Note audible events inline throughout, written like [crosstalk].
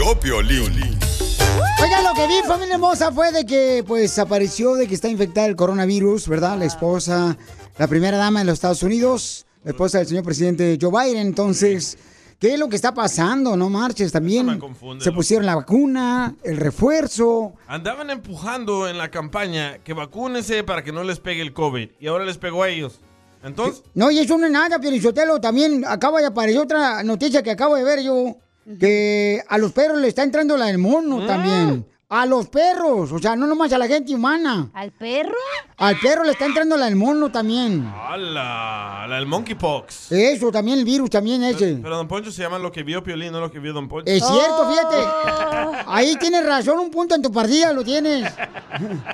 Vio Piolín. Oiga, lo que vi, familia hermosa, fue de que, pues, apareció de que está infectada el coronavirus, ¿verdad? La esposa, la primera dama de los Estados Unidos, la esposa del señor presidente Joe Biden. Entonces, ¿qué es lo que está pasando? No marches también. Se pusieron la vacuna, el refuerzo. Andaban empujando en la campaña que vacúnense para que no les pegue el COVID. Y ahora les pegó a ellos. Entonces, No, y eso no es nada, Pielichotelo. También acaba de aparecer otra noticia que acabo de ver yo. Que a los perros le está entrando la del mono también. A los perros, o sea, no nomás a la gente humana. ¿Al perro? Al perro le está entrando la del mono también. ¡Hala! La del monkeypox. Eso, también el virus, también ese. Pero Don Poncho se llama lo que vio Piolín, no lo que vio Don Poncho. Es cierto, fíjate. Ahí tienes razón, un punto en tu partida lo tienes.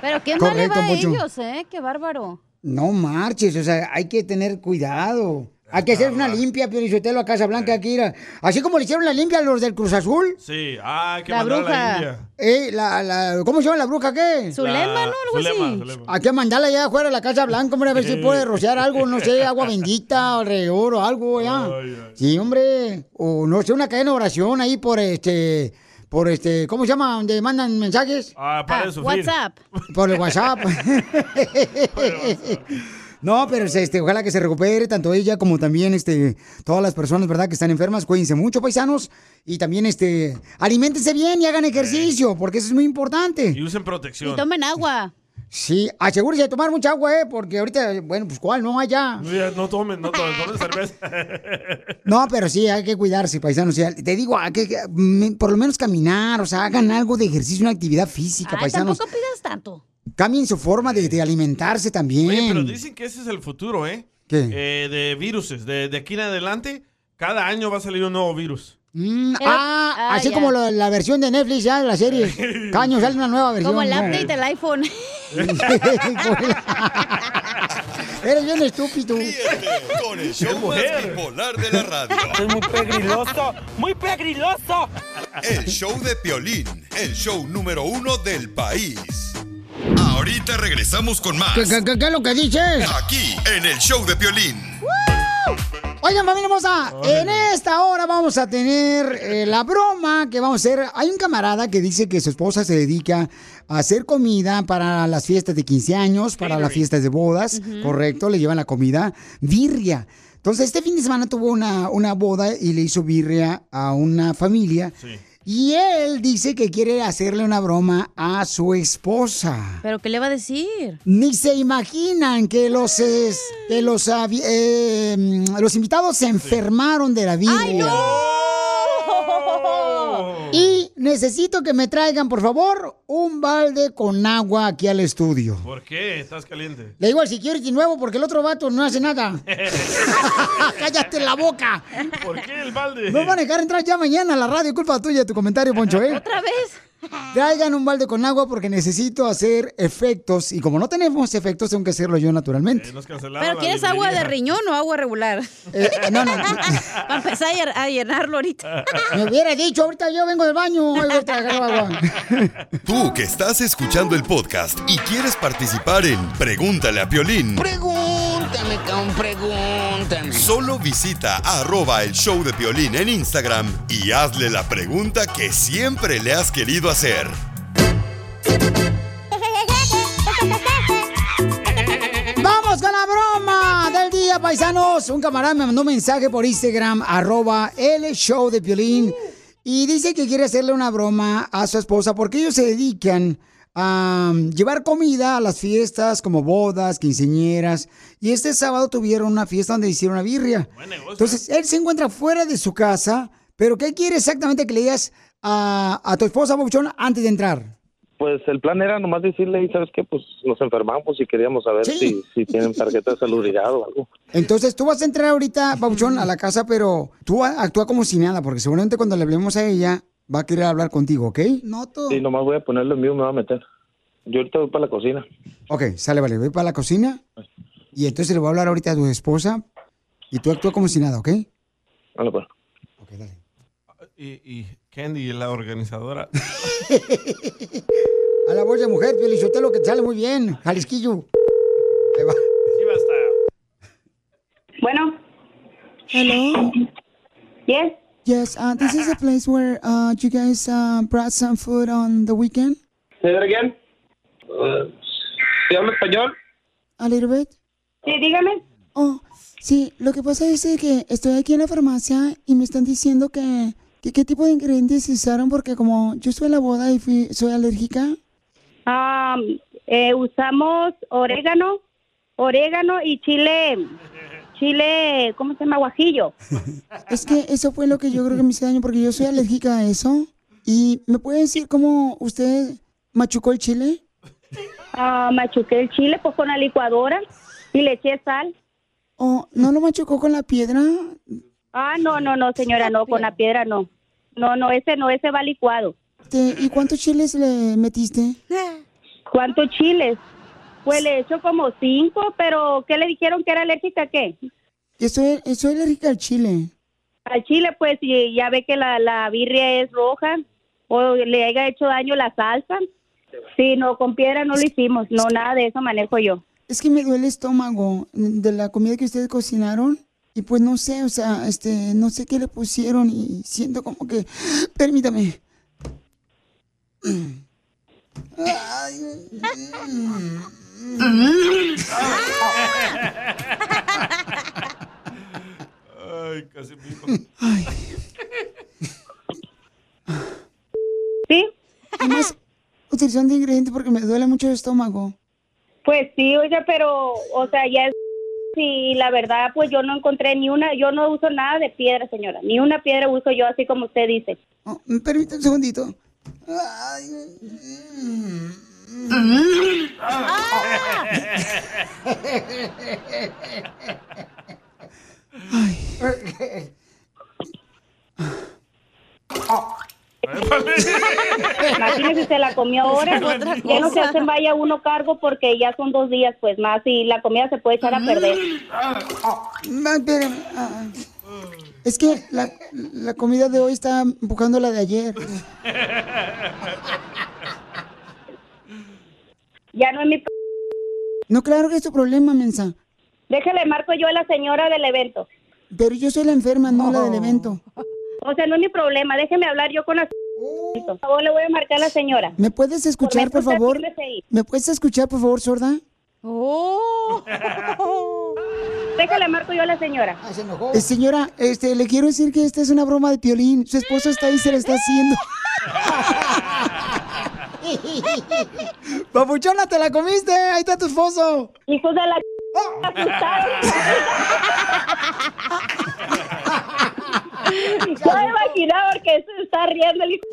Pero qué mal va a ellos, ¿eh? Qué bárbaro. No marches, o sea, hay que tener cuidado. Hay que hacer una limpia, Piolizotelo, a Casa Blanca, aquí. a- Así como le hicieron la limpia a los del Cruz Azul. Sí, ah, que La a la bruja. India. Eh, la, la, ¿Cómo se llama la bruja qué? Zulema, ¿no? Algo Zulema, así. Zulema. Hay que mandarla allá afuera de la Casa Blanca, hombre, a ver si puede rociar algo, no sé, agua [laughs] bendita alrededor o algo, ya. Sí, hombre. O no sé, una cadena de oración ahí por este. Por este, ¿cómo se llama? Donde mandan mensajes. Ah, para de sufrir. WhatsApp. Por el WhatsApp. [laughs] No, pero este, ojalá que se recupere tanto ella como también este, todas las personas, ¿verdad? Que están enfermas. Cuídense mucho, paisanos. Y también, este, aliméntense bien y hagan ejercicio, porque eso es muy importante. Y usen protección. Y tomen agua. Sí, asegúrese de tomar mucha agua, ¿eh? Porque ahorita, bueno, pues ¿cuál? No allá. No, ya, no tomen, no tomen, tomen cerveza. [laughs] No, pero sí, hay que cuidarse, paisanos. O sea, te digo, hay que, que, mm, por lo menos caminar, o sea, hagan algo de ejercicio, una actividad física, Ay, paisanos. tampoco pidas tanto. Cambien su forma de, de alimentarse también. Oye, pero dicen que ese es el futuro, ¿eh? ¿Qué? Eh, de viruses. De, de aquí en adelante, cada año va a salir un nuevo virus. Mm, Pero- ah, ah, así como lo- la versión de Netflix ya la serie. [laughs] Caño, sale una nueva versión. Como el update del iPhone. [laughs] Eres bien estúpido. Con el [laughs] show más bipolar de la radio. Es muy pegriloso, muy pegriloso. El show de Piolín, el show número uno del país. Ahorita regresamos con más. ¿Qué, qué, qué- qué es lo que dices? Aquí, en el show de Piolín. Oigan, familia hermosa, en esta hora vamos a tener eh, la broma que vamos a hacer. Hay un camarada que dice que su esposa se dedica a hacer comida para las fiestas de 15 años, para las fiestas de bodas, correcto, le llevan la comida, birria. Entonces, este fin de semana tuvo una, una boda y le hizo birria a una familia. Y él dice que quiere hacerle una broma a su esposa. ¿Pero qué le va a decir? Ni se imaginan que los, es- que los, eh, mm, los invitados se enfermaron de la birria. Y necesito que me traigan, por favor, un balde con agua aquí al estudio. ¿Por qué? Estás caliente. Le digo al security nuevo porque el otro vato no hace nada. [laughs] [laughs] ¡Cállate la boca! ¿Por qué el balde? No van a dejar entrar ya mañana a la radio. Culpa tuya, tu comentario, Poncho, ¿eh? ¿Otra vez? Traigan un balde con agua porque necesito hacer efectos. Y como no tenemos efectos, tengo que hacerlo yo naturalmente. Cancelaron ¿Pero la quieres agua de riñón o agua regular? Eh, no, no. [laughs] Para empezar a llen- a llenarlo ahorita. Me hubiera dicho, ahorita yo vengo del baño. Agua. [laughs] Tú que estás escuchando el podcast y quieres participar en Pregúntale a Piolín. Pregúntame, cabrón, pregúntame. Solo visita arroba el show de Piolín en Instagram y hazle la pregunta que siempre le has querido hacer. Vamos con la broma del día, paisanos. Un camarada me mandó un mensaje por Instagram, arroba el show de Piolín. Y dice que quiere hacerle una broma a su esposa porque ellos se dedican a llevar comida a las fiestas como bodas, quinceñeras. Y este sábado tuvieron una fiesta donde hicieron una birria. Entonces, él se encuentra fuera de su casa, pero ¿qué quiere exactamente que le digas a, a tu esposa, Papuchón, antes de entrar? Pues el plan era nomás decirle, y sabes qué, pues nos enfermamos y queríamos saber si, si tienen tarjeta de salubridad o algo. Entonces, tú vas a entrar ahorita, Papuchón, a la casa, pero tú actúa como si nada, porque seguramente cuando le hablemos a ella, va a querer hablar contigo, ¿ok? No. Sí, nomás voy a ponerlo en mío, me va a meter. Yo ahorita voy para la cocina. Ok, sale, vale, voy para la cocina. Y entonces le voy a hablar ahorita a tu esposa. Y tú actúa como si nada, ¿ok? Vale, pues. Y, y Candy, la organizadora. [laughs] A la voz de mujer, lo que te sale muy bien. Jalisquillo. Ahí va. Bueno. Hello. Yes. Yes, uh, this is a place where uh, you guys uh, brought some food on the weekend. Say that again. ¿Se habla español? A little bit. Sí, dígame. Oh, sí, lo que pasa es que estoy aquí en la farmacia y me están diciendo que, que qué tipo de ingredientes usaron porque como yo estoy en la boda y fui, soy alérgica. Ah, eh, usamos orégano, orégano y chile, chile, ¿cómo se llama? Guajillo. [laughs] Es que eso fue lo que yo creo que me hizo daño porque yo soy alérgica a eso. ¿Y me puede decir cómo usted machucó el chile? Ah, machuqué el chile pues con la licuadora y le eché sal. ¿O no lo machucó con la piedra? Ah, no, no, no, señora, no, con la piedra no. No, no, ese no, ese va licuado. Este, ¿Y cuántos chiles le metiste? ¿Cuántos chiles? Pues le echo como cinco, pero ¿qué le dijeron que era alérgica a qué? Yo soy, soy alérgica al chile. Al chile, pues, y ya ve que la, la birria es roja o le haya hecho daño la salsa. Sí, no, con piedra no lo hicimos, no, nada de eso manejo yo. Es que me duele el estómago de la comida que ustedes cocinaron. Y pues no sé, o sea, este, no sé qué le pusieron y siento como que... Permítame. [clears throat] Ay, casi me dijo. ¿Sí? Además, utilización de ingredientes porque me duele mucho el estómago. Pues sí, oiga, pero, o sea, ya es... Sí, la verdad, pues yo no encontré ni una, yo no uso nada de piedra, señora. Ni una piedra uso yo, así como usted dice. Oh, ¿Me permite un segundito? Imagínese si se la comió ahora. Ya no se hacen vaya uno cargo porque ya son dos días, pues más, y la comida se puede echar a perder. Espérame, ah, Es que la, la comida de hoy está empujando la de ayer. Ya no es mi... No, claro que es tu problema, mensa. Déjale, marco yo a la señora del evento. Pero yo soy la enferma, no la del evento. O sea, no es mi problema. Déjeme hablar yo con la... Por favor, le voy a marcar a la señora. ¿Me puedes escuchar, por Por favor? ¿Me puedes escuchar, por favor, sorda? Oh. [laughs] Déjale, marco yo a la señora. Eh, señora, este, le quiero decir que esta es una broma de piolín. Su esposo está ahí y se la está haciendo. [laughs] [laughs] Papuchona, te la comiste. Ahí está tu esposo. Hijos de la... [laughs] Yo [laughs] me imaginaba porque se está riendo el hijo.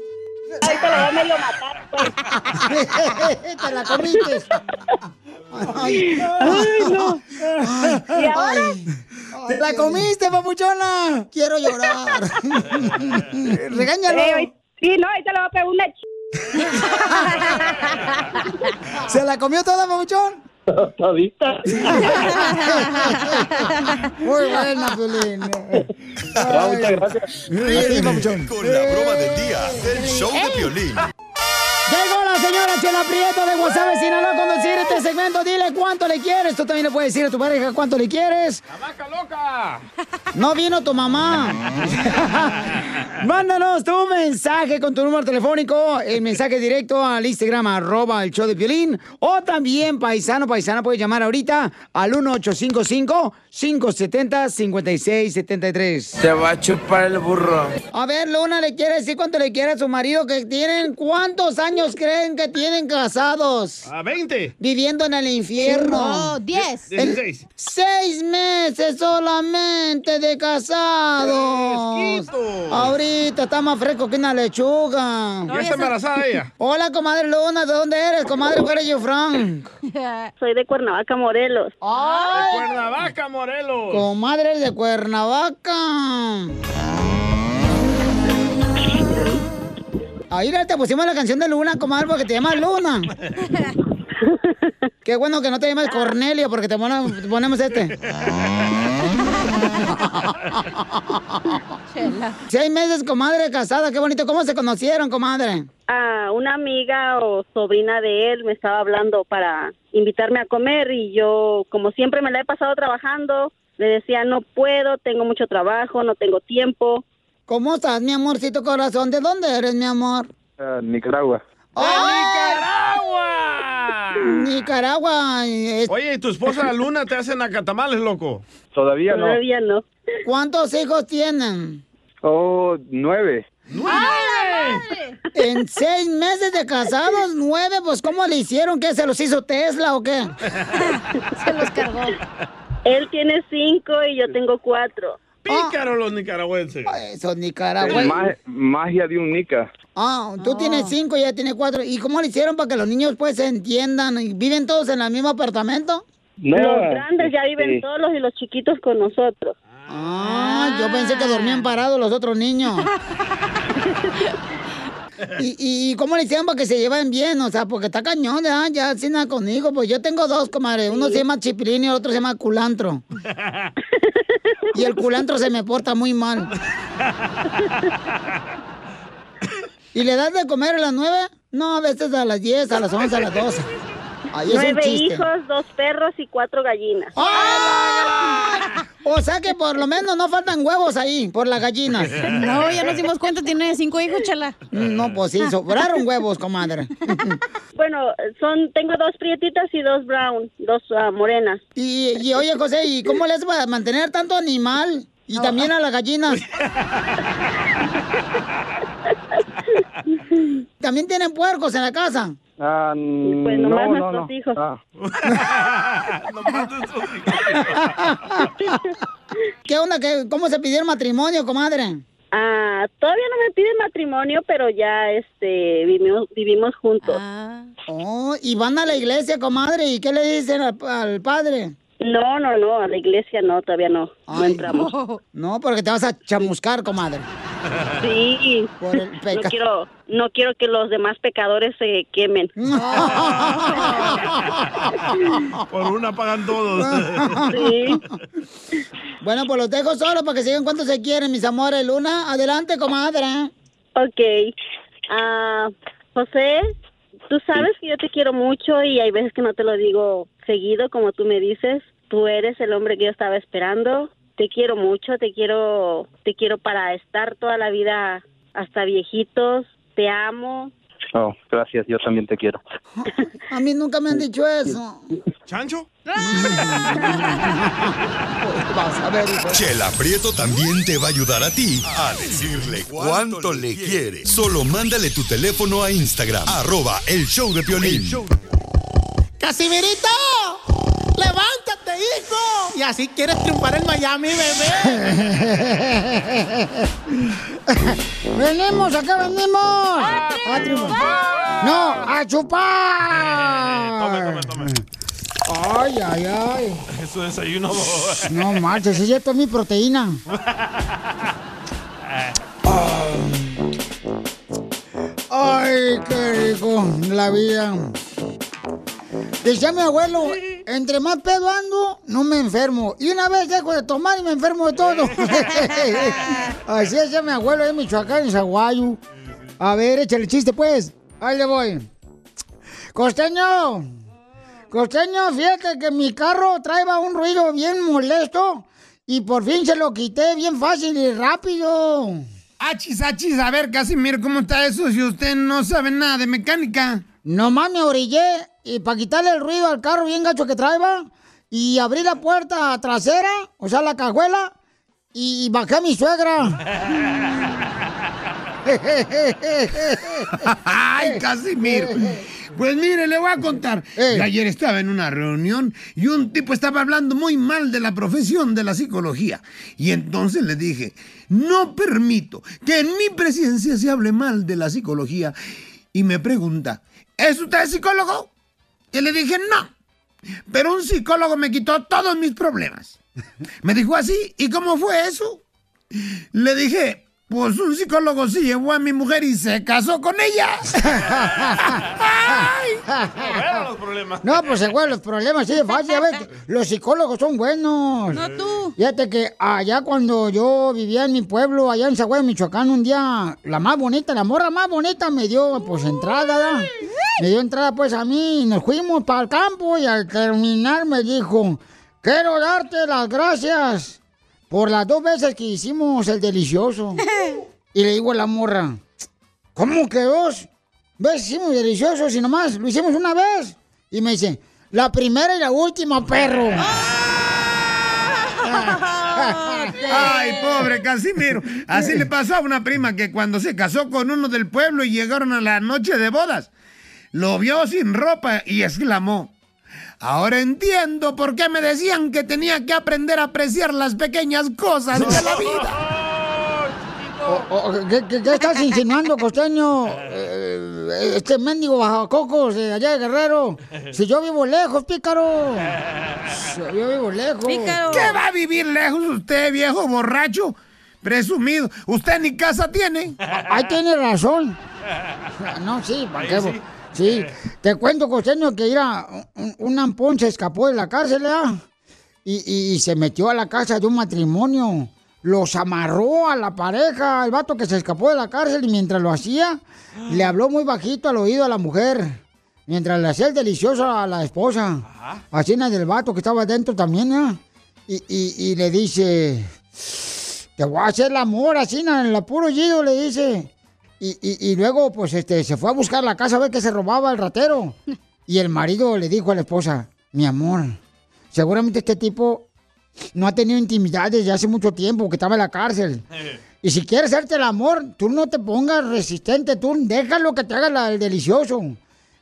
Ahorita lo voy a medio matar, pues. te la comiste. Ay, Ay, no. Ay, ¿Y ahora? ay. ¡Te la comiste, papuchona! Quiero llorar. Regáñalo. Eh, sí, no, ahorita le voy a pegar una ch... [laughs] ¿Se la comió toda, papuchón? [laughs] Todita. [laughs] Muy buena, Piolín. Muchas gracias. Con la broma del día del show de Piolín. Llegó la señora Chela Prieto de Guasave, Sinaloa, conducir este segmento. Dile cuánto le quieres. Tú también le puedes decir a tu pareja cuánto le quieres. ¡La vaca loca! [laughs] No vino tu mamá. [laughs] Mándanos tu mensaje con tu número telefónico, el mensaje directo al Instagram, arroba el show de Piolín. O también, paisano, paisana, puede llamar ahorita al 1855-570-5673. Te va a chupar el burro. A ver, Luna, ¿le quiere decir cuánto le quiere a su marido que tienen? ¿Cuántos años creen que tienen casados? A 20. Viviendo en el infierno. No, 10. El- 16. Seis meses solamente de casados. Fresquito. Ahorita está más fresco que una lechuga. Ya está embarazada ella. [laughs] Hola, comadre Luna, ¿de dónde eres, comadre? ¿Cuál es yo, Frank? [laughs] Soy de Cuernavaca, Morelos. ¡Ay! Cuernavaca, Morelos. Comadre de Cuernavaca. Ahí te pusimos la canción de Luna, comadre, porque te llamas Luna. [laughs] Qué bueno que no te llamas Cornelio, porque te ponemos este. [laughs] Seis meses, comadre, casada. Qué bonito. ¿Cómo se conocieron, comadre? Ah, una amiga o sobrina de él me estaba hablando para invitarme a comer y yo, como siempre me la he pasado trabajando, le decía, no puedo, tengo mucho trabajo, no tengo tiempo. ¿Cómo estás, mi amorcito corazón? ¿De dónde eres, mi amor? Ah, Nicaragua. ¡Nicaragua! [laughs] Nicaragua. es- Oye, ¿y tu esposa Luna te hace nacatamales, loco? Todavía no. Todavía no. ¿Cuántos hijos tienen? Oh, nueve. En seis meses de casados, nueve, pues ¿cómo le hicieron? ¿Qué? ¿Se los hizo Tesla o qué? [laughs] Se los cargó. Él tiene cinco y yo tengo cuatro. Pícaros los nicaragüenses. Eso, Es Nicaragua. ma- magia de un nica. Ah, tú tienes cinco y ella tiene cuatro. ¿Y cómo le hicieron para que los niños pues se entiendan? ¿Y ¿Viven todos en el mismo apartamento? No, los grandes ya viven sí. solos y los chiquitos con nosotros. Ah, yo pensé que dormían parados los otros niños. [laughs] ¿Y, cómo le hicieron para que se lleven bien? O sea, porque está cañón, ¿ya? Ya sin nada conmigo. Pues yo tengo dos, comadre. Uno se llama Chipilín y el otro se llama Culantro. [laughs] Y el culantro se me porta muy mal. [laughs] ¿Y le das de comer a las nueve? No, a veces a las diez, a las once, a las doce. Ahí es un Nueve hijos, dos perros y cuatro gallinas. ¡Ay! O sea que por lo menos no faltan huevos ahí, por las gallinas. [laughs] No, ya nos dimos cuenta, tiene cinco hijos, chala. No, pues sí, sobraron huevos, comadre. [laughs] Bueno, son, tengo dos prietitas y dos brown, dos ah, morenas. Y, y oye, José, ¿y cómo le haces para mantener tanto animal? Y también a las gallinas. [laughs] ¿También tienen puercos en la casa? Ah, pues no, nomás no, nuestros no. hijos. Ah, [laughs] Nomás nuestros hijos. ¿Qué onda? ¿Qué, ¿Cómo se pidieron matrimonio, comadre? Ah, todavía no me piden matrimonio, pero ya este vivimos, vivimos juntos. Ah. Oh, y van a la iglesia, comadre, ¿y qué le dicen al, al padre? No, no, no, a la iglesia no, todavía no, no entramos. No, porque te vas a chamuscar, comadre. Sí, Por el no quiero, no quiero que los demás pecadores se quemen. [laughs] Por una pagan todos. Sí. Bueno, pues los dejo solo para que sigan cuánto se quieren, mis amores. Luna, adelante, comadre. Ok. Ah, José, tú sabes que yo te quiero mucho y hay veces que no te lo digo seguido, como tú me dices. Tú eres el hombre que yo estaba esperando. Te quiero mucho, te quiero, te quiero para estar toda la vida hasta viejitos. Te amo. oh, gracias, yo también te quiero. A mí nunca me han dicho eso. ¿Chancho? [laughs] Vas a ver. Chela Prieto también te va a ayudar a ti a decirle cuánto le quiere. Solo mándale tu teléfono a Instagram, arroba el show de Piolín. ¡Casimirito! ¡Levántate, hijo! Y así quieres triunfar en Miami, bebé. ¡Venimos, [laughs] acá venimos! ¡A triunfar! ¡No, a chupar! Tome, tome, tome. ¡Ay, ay, ay! Es su desayuno. No marches, es cierto, mi proteína. [laughs] ¡Ay, qué rico la vida! Decía mi abuelo, entre más pedo ando, no me enfermo. Y una vez dejo de tomar y me enfermo de todo. [laughs] Así decía mi abuelo en Michoacán, en Zaguayo. A ver, échale chiste, pues. Ahí le voy. Costeño, costeño, fíjate que mi carro traía un ruido bien molesto y por fin se lo quité bien fácil y rápido. Achis, achis, a ver, Casimiro, ¿cómo está eso si usted no sabe nada de mecánica? Nomás me orillé y para quitarle el ruido al carro bien gacho que traía y abrí la puerta trasera, o sea, la cajuela, y bajé a mi suegra. [laughs] Ay, Casimiro. Pues mire, le voy a contar. Yo ayer estaba en una reunión y un tipo estaba hablando muy mal de la profesión de la psicología. Y entonces le dije, no permito que en mi presencia se hable mal de la psicología. Y me pregunta, ¿es usted psicólogo? Y le dije, no. Pero un psicólogo me quitó todos mis problemas. Me dijo así, ¿y cómo fue eso? Le dije, pues un psicólogo se llevó a mi mujer y se casó con ella. [laughs] los problemas. No, pues se fueron los problemas, sí, fácil. A ver, [laughs] los psicólogos son buenos. No tú. Fíjate que allá cuando yo vivía en mi pueblo, allá en Zaguay, Michoacán, un día, la más bonita, la morra más bonita me dio, pues, entrada, ¿verdad? Me dio entrada, pues, a mí, y nos fuimos para el campo y al terminar me dijo, quiero darte las gracias por las dos veces que hicimos el delicioso. [laughs] Y le digo a la morra, ¿cómo que dos? ¿Ves? Hicimos delicioso, si nomás lo hicimos una vez. Y me dice, la primera y la última, perro. [laughs] [laughs] Ay, pobre Casimiro. Así le pasó a una prima que cuando se casó con uno del pueblo y llegaron a la noche de bodas, lo vio sin ropa y exclamó. Ahora entiendo por qué me decían que tenía que aprender a apreciar las pequeñas cosas de la vida. O- o- ¿qué, qué- qué estás insinuando, costeño? Eh, este mendigo bajacocos de allá de Guerrero. Si yo vivo lejos, pícaro. Si yo vivo lejos. ¿Qué va a vivir lejos usted, viejo borracho? Presumido. ¿Usted ni casa tiene? Ahí tiene razón. No, sí, ¿para qué? Sí, te cuento, costeño, que era un, un ampón se escapó de la cárcel, ¿verdad? Y, y- y se metió a la casa de un matrimonio. Los amarró a la pareja, al vato que se escapó de la cárcel, y mientras lo hacía, le habló muy bajito al oído a la mujer. Mientras le hacía el delicioso a la esposa. Así el del vato que estaba dentro también, ¿eh? Y, y- y le dice, te voy a hacer el amor, así en el puro yido, le dice. Y, y- y luego, pues, este, se fue a buscar la casa a ver que se robaba el ratero. [laughs] Y el marido le dijo a la esposa, mi amor, seguramente este tipo no ha tenido intimidad desde hace mucho tiempo, que estaba en la cárcel. Y si quieres hacerte el amor, tú no te pongas resistente, tú déjalo que te haga la- el delicioso.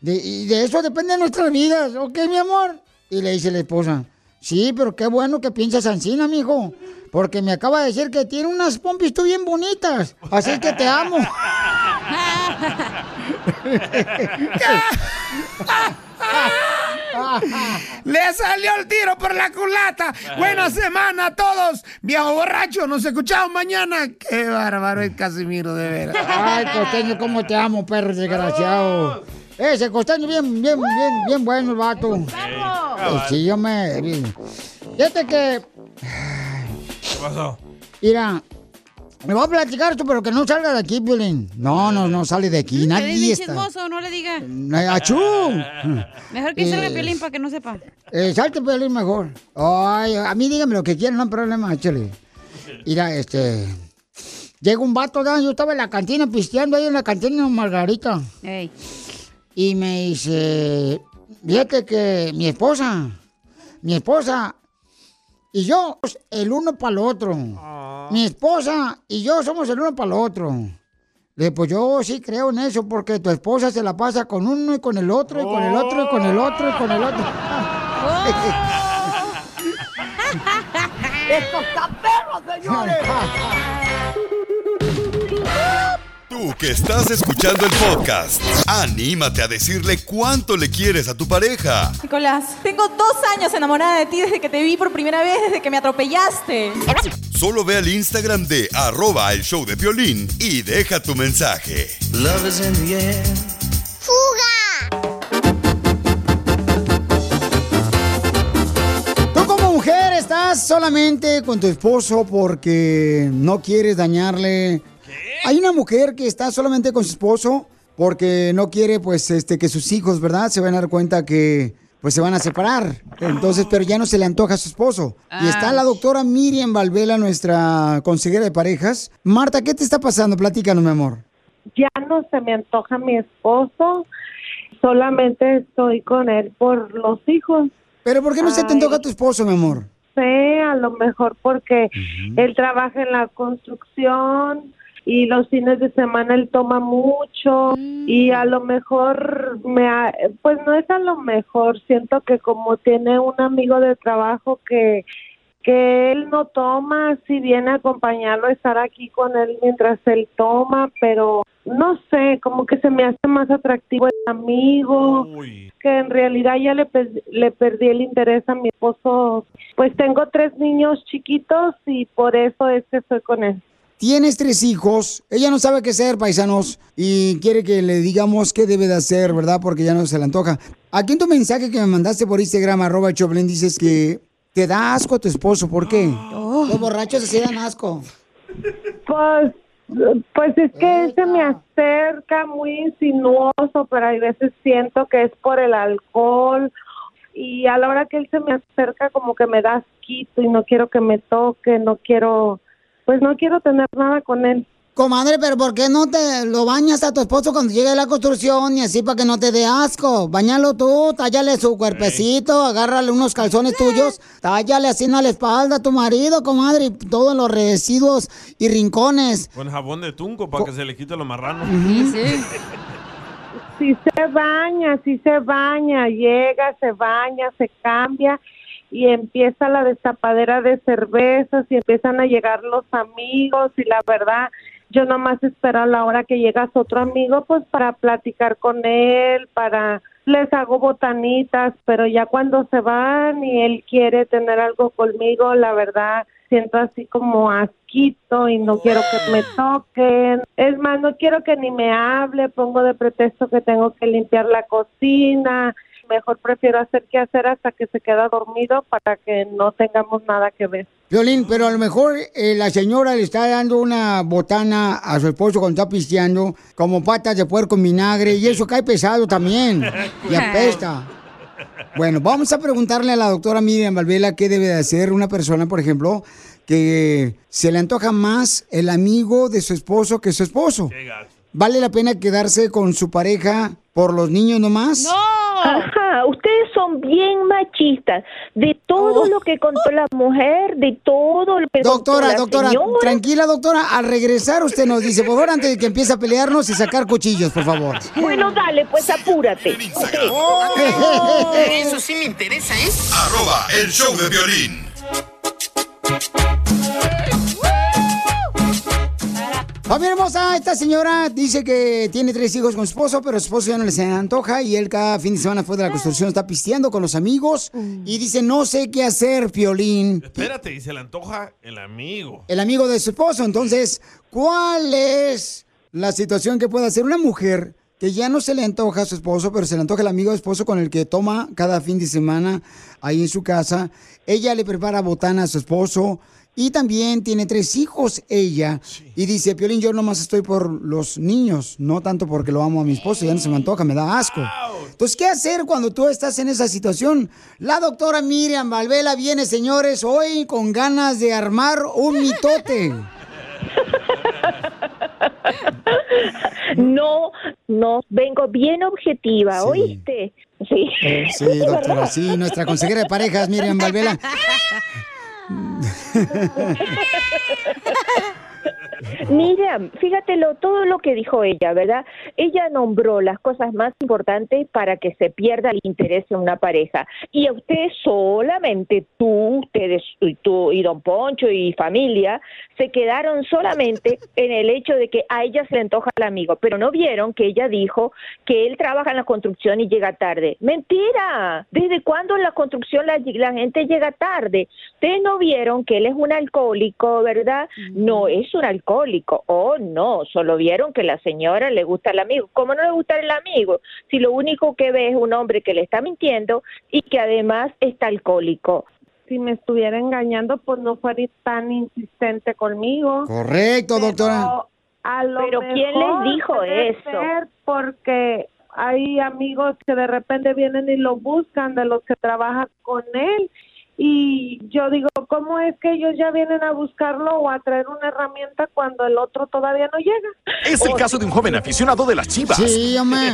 De, y de eso depende de nuestras vidas, ¿ok, mi amor? Y le dice la esposa, sí, pero qué bueno que piensas ansina, mijo. Porque me acaba de decir que tiene unas pompis tú bien bonitas. Así que te amo. ¡Le salió el tiro por la culata! ¡Buena semana a todos! ¡Viejo borracho! ¡Nos escuchamos mañana! ¡Qué bárbaro es Casimiro, de veras! Ay, costeño, cómo te amo, perro desgraciado. Ese costeño bien, bien, bien, bien bueno el vato. Eh, Sí, yo me... Fíjate que... ¿Qué pasó? Mira, me voy a platicar esto, pero que no salga de aquí, Violín. No, no, no sale de aquí. Nadie está. chismoso, no le diga. ¡Achú! [laughs] Mejor que salga Eh, Piolín para que no sepa. Eh, salte, Piolín, mejor. Ay, a mí dígame lo que quieran, no hay problema, échale. Mira, este... Llega un vato, ¿verdad? yo estaba en la cantina pisteando ahí en la cantina de Margarita. Y me dice, fíjate que mi esposa, mi esposa y yo, el uno para el otro. Mi esposa y yo somos el uno para el otro. Le pues yo sí creo en eso, porque tu esposa se la pasa con uno y con el otro, y con el otro, y con el otro, y con el otro. [laughs] [laughs] ¡Esto está perro, señores! [laughs] Tú que estás escuchando el podcast, anímate a decirle cuánto le quieres a tu pareja. Nicolás, tengo dos años enamorada de ti desde que te vi por primera vez, desde que me atropellaste. Solo ve al Instagram de arroba el show de violín y deja tu mensaje. Tú como mujer estás solamente con tu esposo porque no quieres dañarle. Hay una mujer que está solamente con su esposo porque no quiere pues este que sus hijos, ¿verdad? Se van a dar cuenta que pues se van a separar. Entonces, pero ya no se le antoja a su esposo. Y está la doctora Miriam Valvela, nuestra consejera de parejas. Marta, ¿qué te está pasando? Platícanos, mi amor. ya no se me antoja mi esposo, solamente estoy con él por los hijos. Pero ¿por qué no se te antoja tu esposo, mi amor? sé, a lo mejor porque él trabaja en la construcción y los fines de semana él toma mucho y a lo mejor me ha- pues no es a lo mejor, siento que como tiene un amigo de trabajo que que él no toma, si viene a acompañarlo, estar aquí con él mientras él toma, pero no sé, como que se me hace más atractivo el amigo, que en realidad ya le, le perdí el interés a mi esposo. Pues tengo tres niños chiquitos y por eso es que estoy con él. Tienes tres hijos, ella no sabe qué hacer, paisanos, y quiere que le digamos qué debe de hacer, ¿verdad? Porque ya no se le antoja. Aquí en tu mensaje que me mandaste por Instagram, arroba Choplin, dices que te da asco a tu esposo, ¿por qué? Los borrachos se dan asco. Pues, pues es que él se me acerca muy insinuoso, pero hay veces siento que es por el alcohol y a la hora que él se me acerca como que me da asquito y no quiero que me toque, no quiero, pues no quiero tener nada con él. Comadre, pero ¿por qué no te lo bañas a tu esposo cuando llegue a la construcción y así para que no te dé asco? Bañalo tú, tállale su cuerpecito, agárrale unos calzones tuyos, tállale así en la espalda a tu marido, comadre, y todos los residuos y rincones. Con jabón de tunco para que se le quite lo marrano. si se baña, si se baña, llega, se baña, se cambia y empieza la destapadera de cervezas y empiezan a llegar los amigos y la verdad yo nomás espero a la hora que llegas otro amigo pues para platicar con él, para les hago botanitas, pero ya cuando se van y él quiere tener algo conmigo, la verdad siento así como asquito y no quiero que me toquen. Es más, no quiero que ni me hable, pongo de pretexto que tengo que limpiar la cocina. Mejor prefiero hacer que hacer hasta que se queda dormido para que no tengamos nada que ver. Violín, pero a lo mejor eh, la señora le está dando una botana a su esposo cuando está pisteando, como patas de puerco en vinagre, y eso cae pesado también, y apesta. Bueno, vamos a preguntarle a la doctora Miriam Valvela qué debe de hacer una persona, por ejemplo, que se le antoja más el amigo de su esposo que su esposo. ¿Vale la pena quedarse con su pareja por los niños nomás? Ajá, ustedes son bien machistas. De todo lo que contó la mujer, de todo lo que contó Doctora, la doctora, señora. tranquila, doctora. Al regresar usted nos dice, por favor, antes de que empiece a pelearnos y sacar cuchillos, por favor. Bueno, dale, pues apúrate. [laughs] Eso sí me interesa, ¿eh? Arroba el show de violín. Familia hermosa, esta señora dice que tiene tres hijos con su esposo, pero su esposo ya no les antoja y él cada fin de semana después de la construcción está pisteando con los amigos y dice, no sé qué hacer, Piolín. Espérate, y se le antoja el amigo. El amigo de su esposo. Entonces, ¿cuál es la situación que puede hacer una mujer que ya no se le antoja a su esposo, pero se le antoja el amigo de su esposo con el que toma cada fin de semana ahí en su casa? Ella le prepara botana a su esposo. Y también tiene tres hijos ella. Y dice, Piolín, yo nomás estoy por los niños, no tanto porque lo amo a mi esposo, ya no se me antoja, me da asco. Entonces, ¿qué hacer cuando tú estás en esa situación? La doctora Miriam Valvela viene, señores, hoy con ganas de armar un mitote. [laughs] No, no, vengo bien objetiva, ¿oíste? Sí. Eh, Sí, doctora, [laughs] sí, nuestra consejera de parejas, Miriam Valvela. [laughs] Yeah. [laughs] [laughs] Mira, fíjate lo- todo lo que dijo ella, ¿verdad? Ella nombró las cosas más importantes para que se pierda el interés en una pareja. Y a usted solamente, tú, ustedes, y tú y don Poncho y familia, se quedaron solamente en el hecho de que a ella se le antoja el amigo, pero no vieron que ella dijo que él trabaja en la construcción y llega tarde. Mentira. ¿Desde cuándo en la construcción la, la gente llega tarde? Ustedes no vieron que él es un alcohólico, ¿verdad? No es un alcohólico. Oh, no, solo vieron que la señora le gusta el amigo. ¿Cómo no le gusta el amigo? Si lo único que ve es un hombre que le está mintiendo y que además está alcohólico. Si me estuviera engañando, pues no fuera tan insistente conmigo. Correcto, doctora. Pero A lo Pero ¿quién les dijo eso? porque hay amigos que de repente vienen y lo buscan de los que trabajan con él. Y yo digo, ¿cómo es que ellos ya vienen a buscarlo o a traer una herramienta cuando el otro todavía no llega? Es el O- caso de un joven aficionado de las chivas. Sí, hombre. [laughs]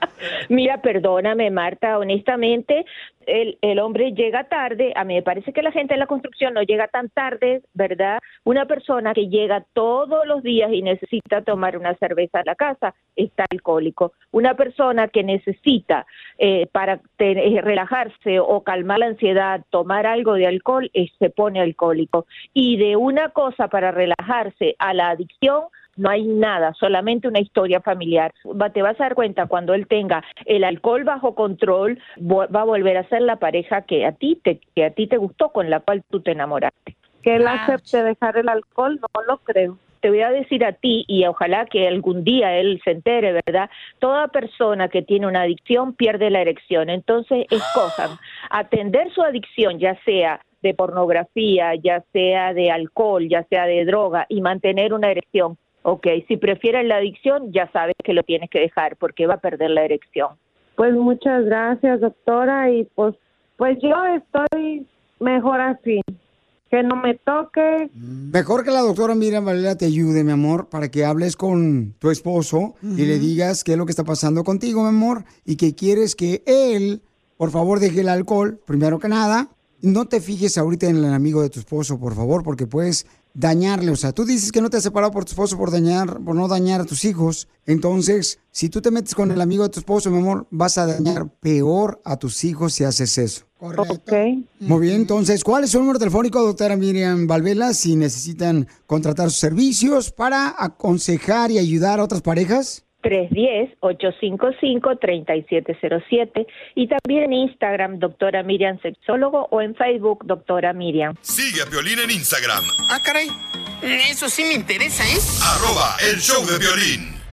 [laughs] Mira, perdóname, Marta, honestamente, el, el hombre llega tarde. A mí me parece que la gente de la construcción no llega tan tarde, ¿verdad? Una persona que llega todos los días y necesita tomar una cerveza a la casa está alcohólico. Una persona que necesita eh, para eh, relajarse o calmar la ansiedad, tomar algo de alcohol, eh, se pone alcohólico. Y de una cosa para relajarse a la adicción, no hay nada, solamente una historia familiar. Va- Te vas a dar cuenta cuando él tenga el alcohol bajo control, vo- va a volver a ser la pareja que a ti te que a ti te gustó, con la cual tú te enamoraste. Que él acepte dejar el alcohol, no lo creo. Te voy a decir a ti y ojalá que algún día él se entere, ¿verdad? Toda persona que tiene una adicción pierde la erección. Entonces, escojan atender su adicción, ya sea de pornografía, ya sea de alcohol, ya sea de droga, y mantener una erección. Ok, si prefieres la adicción, ya sabes que lo tienes que dejar porque va a perder la erección. Pues muchas gracias, doctora, y pues, pues yo estoy mejor así. Que no me toque. Mejor que la doctora Miriam Valera te ayude, mi amor, para que hables con tu esposo y le digas qué es lo que está pasando contigo, mi amor, y que quieres que él, por favor, deje el alcohol, primero que nada. No te fijes ahorita en el amigo de tu esposo, por favor, porque puedes dañarle. O sea, tú dices que no te has separado por tu esposo por dañar, por no dañar a tus hijos. Entonces, si tú te metes con el amigo de tu esposo, mi amor, vas a dañar peor a tus hijos si haces eso. Ok. Muy bien, entonces, ¿cuál es su número telefónico, doctora Miriam Valvela, si necesitan contratar sus servicios para aconsejar y ayudar a otras parejas? 310-855-3707 y también en Instagram, doctora Miriam Sexólogo o en Facebook, doctora Miriam. Sigue a Piolín en Instagram, Ah, caray. Eso sí me interesa, ¿eh? arroba el show de violín.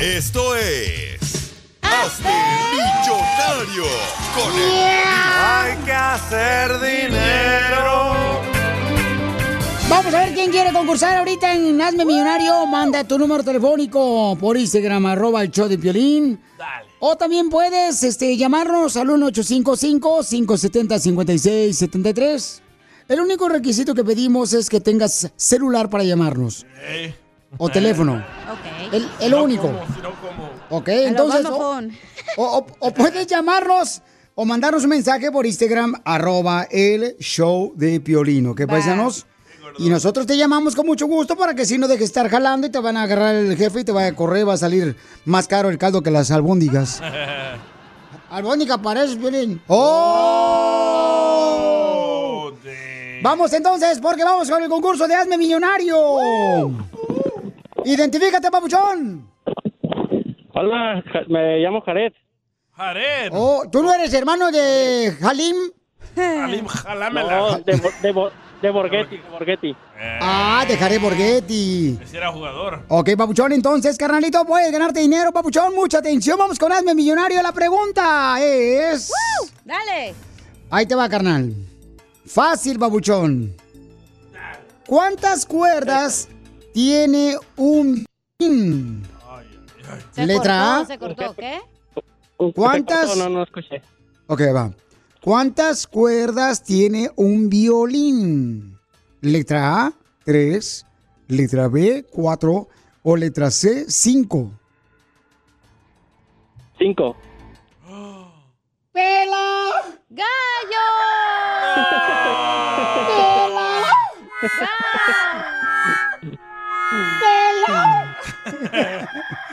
Esto es. Hazte millonario con el Hay que hacer dinero. Vamos a ver quién quiere concursar ahorita en Hazme Millonario. Manda tu número telefónico por Instagram, arroba el show de Piolín. O también puedes este, llamarnos al 1855-570-5673. El único requisito que pedimos es que tengas celular para llamarnos. O teléfono. El, el No único. como, si no como. Ok, A lo entonces. O, o- puedes llamarnos o mandarnos un mensaje por Instagram, arroba el show de Piolín, ¿ok, paisanos? Y nosotros te llamamos con mucho gusto para que si no dejes estar jalando y te van a agarrar el jefe y te va a correr, va a salir más caro el caldo que las albóndigas. [laughs] Albóndiga pareces, Piolín. ¡Oh! Vamos entonces, porque vamos con el concurso de Hazme Millonario. Identifícate, papuchón. Hola, me llamo Jared. Jared. Oh, ¿tú no eres hermano de Halim? Halim, jalámela. No, de, de, de Borghetti, de Borghetti. Ah, dejaré Borghetti. Ese era jugador. Ok, papuchón, entonces, carnalito, puedes ganarte dinero, papuchón. Mucha atención, vamos con Hazme Millonario. La pregunta es... Dale. Ahí te va, carnal. Fácil, papuchón. ¿Cuántas cuerdas tiene un pin? Se Letra cortó, A. Se cortó, ¿qué? ¿Cuántas? No, no escuché. Ok, va. ¿Cuántas cuerdas tiene un violín? Letra A, 3. Letra B, 4. O letra C, 5. Cinco. ¡Pela! ¡Gallo! [laughs]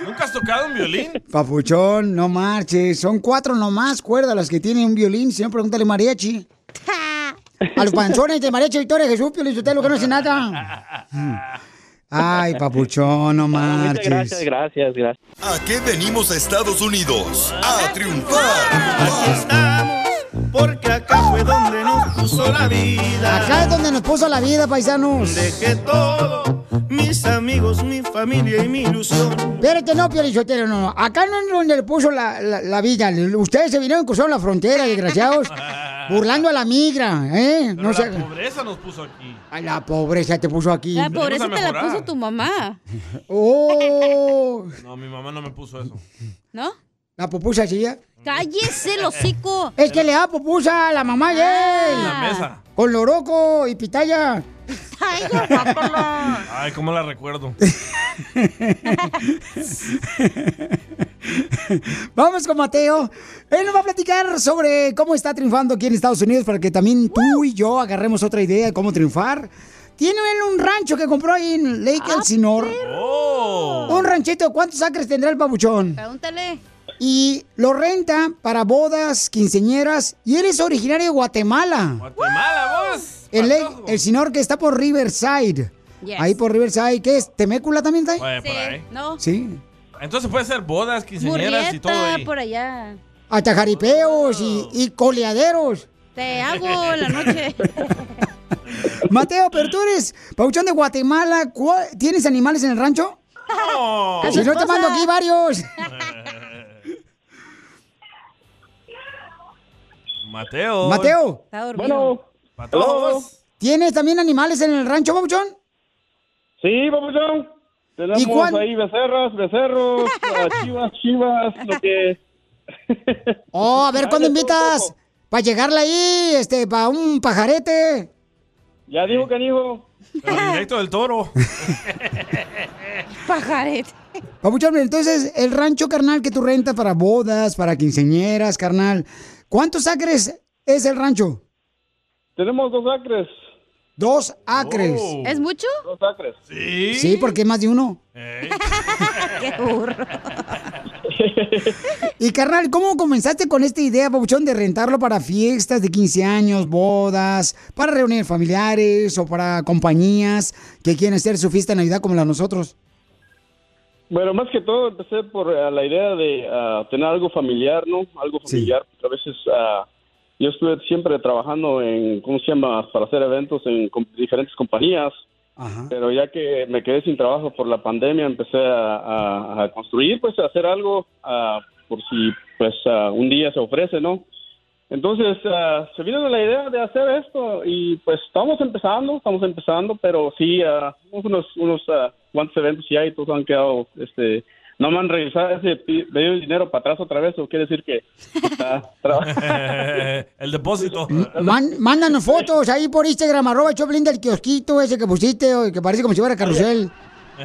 ¿Nunca has tocado un violín? Papuchón, no marches. Son cuatro nomás cuerdas las que tiene un violín. Si no, pregúntale mariachi. [laughs] A los panzones de mariachi Victoria Jesús, Pio usted lo que no hace nada. [laughs] Ay, papuchón, no Muchas marches. gracias, gracias, gracias. ¿A qué venimos a Estados Unidos? A triunfar. Porque acá fue donde nos puso la vida. Acá es donde nos puso la vida, paisanos. Dejé todo, mis amigos, mi familia y mi ilusión. Espérate, no, Pio Lizotero, no, no. Acá no es donde le puso la, la- la vida. Ustedes se vinieron cruzaron la frontera, desgraciados. [laughs] burlando a la migra, ¿eh? Pero No sé. la pobreza nos puso aquí. Ay, la pobreza te puso aquí. La pobreza te la puso tu mamá. Oh. No, mi mamá no me puso eso. ¿No? La pupusa sí. ¿eh? ¡Cállese el hocico! Es que le da pupusa a la mamá de él. En la mesa. Con loroco y pitaya. Ay, [laughs] cómo la recuerdo. [laughs] Vamos con Mateo. Él nos va a platicar sobre cómo está triunfando aquí en Estados Unidos para que también tú y yo agarremos otra idea de cómo triunfar. Tiene él un rancho que compró ahí en Lake Ah, Elsinore. Oh. Un ranchito. ¿Cuántos acres tendrá el babuchón? Pregúntale. Y lo renta para bodas, quinceñeras. Y él es originario de Guatemala. Guatemala, vos. El Elsinore que está por Riverside. Yes. Ahí por Riverside. ¿Qué es? ¿Temécula también está ahí? Oye, por ahí. No. Sí. Entonces puede ser bodas, quinceañeras y todo ahí. por allá. Hasta jaripeos y, y coleaderos. Te hago la noche. [laughs] Mateo, pero tú eres pauchón de Guatemala. ¿Cuál- ¿Tienes animales en el rancho? No. Si no te mando aquí varios. [laughs] Mateo. Mateo, Está dormido. Para todos. ¿tienes también animales en el rancho, pauchón? Sí, papuchón. Tenemos ¿Y cuán- ahí becerras, becerros, chivas, chivas, lo que... [laughs] Oh, a ver, ¿cuándo invitas? Para llegarle ahí, este, para un pajarete. Ya dijo canijo. Pero directo del toro. [laughs] Pajarete. Papuchón, entonces, el rancho, carnal, que tú rentas para bodas, para quinceñeras, carnal. ¿Cuántos acres es el rancho? Tenemos dos acres. Dos acres. Oh. ¿Es mucho? Dos acres. Sí. Sí, porque más de uno. [laughs] Qué burro. [laughs] Y carnal, ¿cómo comenzaste con esta idea, Pabuchón, de rentarlo para fiestas de 15 años, bodas, para reunir familiares o para compañías que quieren hacer su fiesta de Navidad como la de nosotros? Bueno, más que todo empecé por ah, la idea de ah, tener algo familiar, ¿no? Algo familiar. A veces ah, yo estuve siempre trabajando en, ¿cómo se llama? Para hacer eventos en com- diferentes compañías. Pero ya que me quedé sin trabajo por la pandemia, empecé a, a- a construir, pues a hacer algo ah, por si pues un día se ofrece, ¿no? Entonces ah, se vino la idea de hacer esto y pues estamos empezando, estamos empezando, pero sí, ah, unos, unos ah, cuantos eventos ya y todos han quedado, este, no me han regresado ese dio el dinero para atrás otra vez, o quiere decir que está [laughs] el depósito. Man- mándanos fotos ahí por Instagram, arroba Choplin del kiosquito ese que pusiste, o que parece como si fuera carrusel.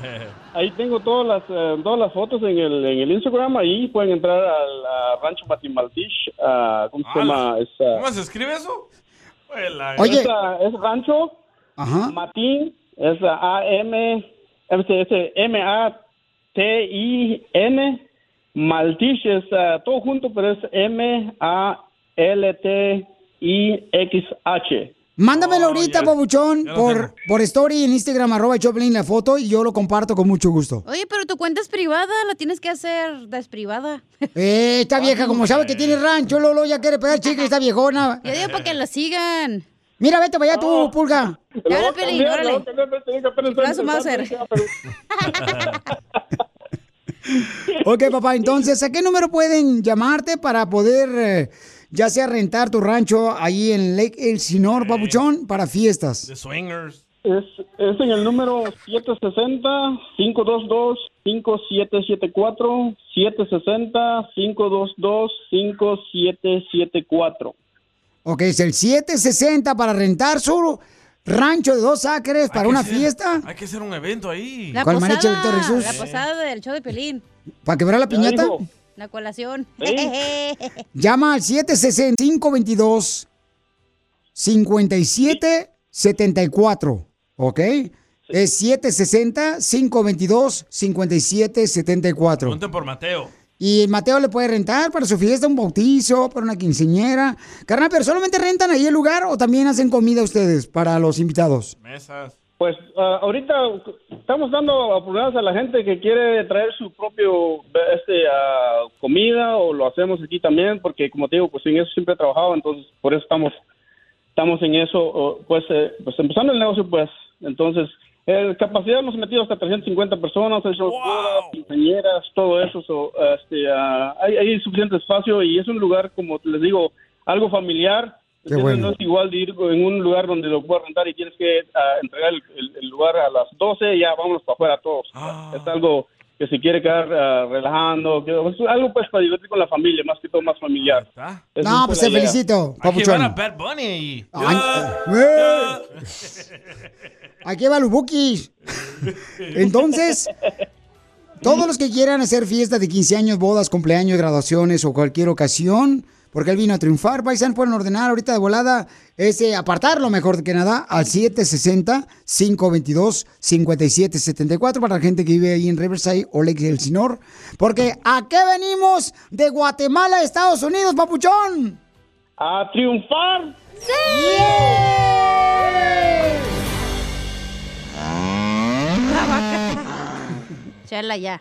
[laughs] Ahí tengo todas las eh, todas las fotos en el, en el Instagram. Ahí pueden entrar al a Rancho Matimaltish. ah, ¿Cómo se llama? Es, ah, ¿Cómo se escribe eso? Pues la- Es, ah, es Rancho Ajá. Matín. Es ah, A M es, es M A T I N Maltish es ah, todo junto, pero es M Mándamelo ahorita, Pabuchón, por, por story en Instagram, arroba Choplin la foto y yo lo comparto con mucho gusto. Oye, pero tu cuenta es privada, la tienes que hacer desprivada. Eh, esta vieja, como sabe que tiene rancho, Lolo, ya quiere pegar chicle, esta viejona. Yo digo para que la sigan. Mira, vete para allá tú, pulga. Ya la Pelín, órale. Ok, papá, entonces, ¿a qué número pueden llamarte para poder, eh, ya sea rentar tu rancho ahí en Lake Elsinore, Pabuchón, para fiestas? De swingers. Es, es en el número 760-522-5774. 760-522-5774. Ok, es el 760 para rentar su rancho de dos acres para una hacer- fiesta. Hay que hacer un evento ahí. La Con posada, Víctor Jesús. la posada del show de Pelín. ¿Para quebrar la piñata? La colación. [laughs] Llama al 760-522 5774, ¿ok? Es 760-522 5774. Pregunten por Mateo. Y Mateo le puede rentar para su fiesta, un bautizo, para una quinceñera. Carnal, pero solamente rentan ahí el lugar o también hacen comida ustedes para los invitados. Mesas. Pues ah, ahorita estamos dando oportunidades a la gente que quiere traer su propio este ah, comida o lo hacemos aquí también porque como te digo pues en eso siempre he trabajado entonces por eso estamos estamos en eso pues eh, pues empezando el negocio pues. Entonces eh, capacidad hemos metido hasta 350 personas hecho bodas, quinceañeras, todo eso so, este ah, hay, hay suficiente espacio y es un lugar como les digo algo familiar Qué ¿Entiendes? bueno. No es igual de ir en un lugar donde lo puedes rentar y tienes que ah, entregar el, el- el lugar a las 12 y ya vámonos para afuera todos. Es algo que se quiere quedar ah, relajando, que- es algo pues para divertir con la familia, más que todo más familiar. No, pues te felicito, que llevar a. Bad Bunny. Ay, eh. [laughs] Aquí va los bookies. Entonces, todos los que quieran hacer fiestas de 15 años, bodas, cumpleaños, graduaciones o cualquier ocasión, porque él vino a triunfar, paisan, pueden ordenar ahorita de volada ese apartarlo mejor que nada al 760-522-5774 para la gente que vive ahí en Riverside o Lake Elsinore. Porque ¿a qué venimos de Guatemala a Estados Unidos, papuchón? A triunfar. [laughs] Chela ya.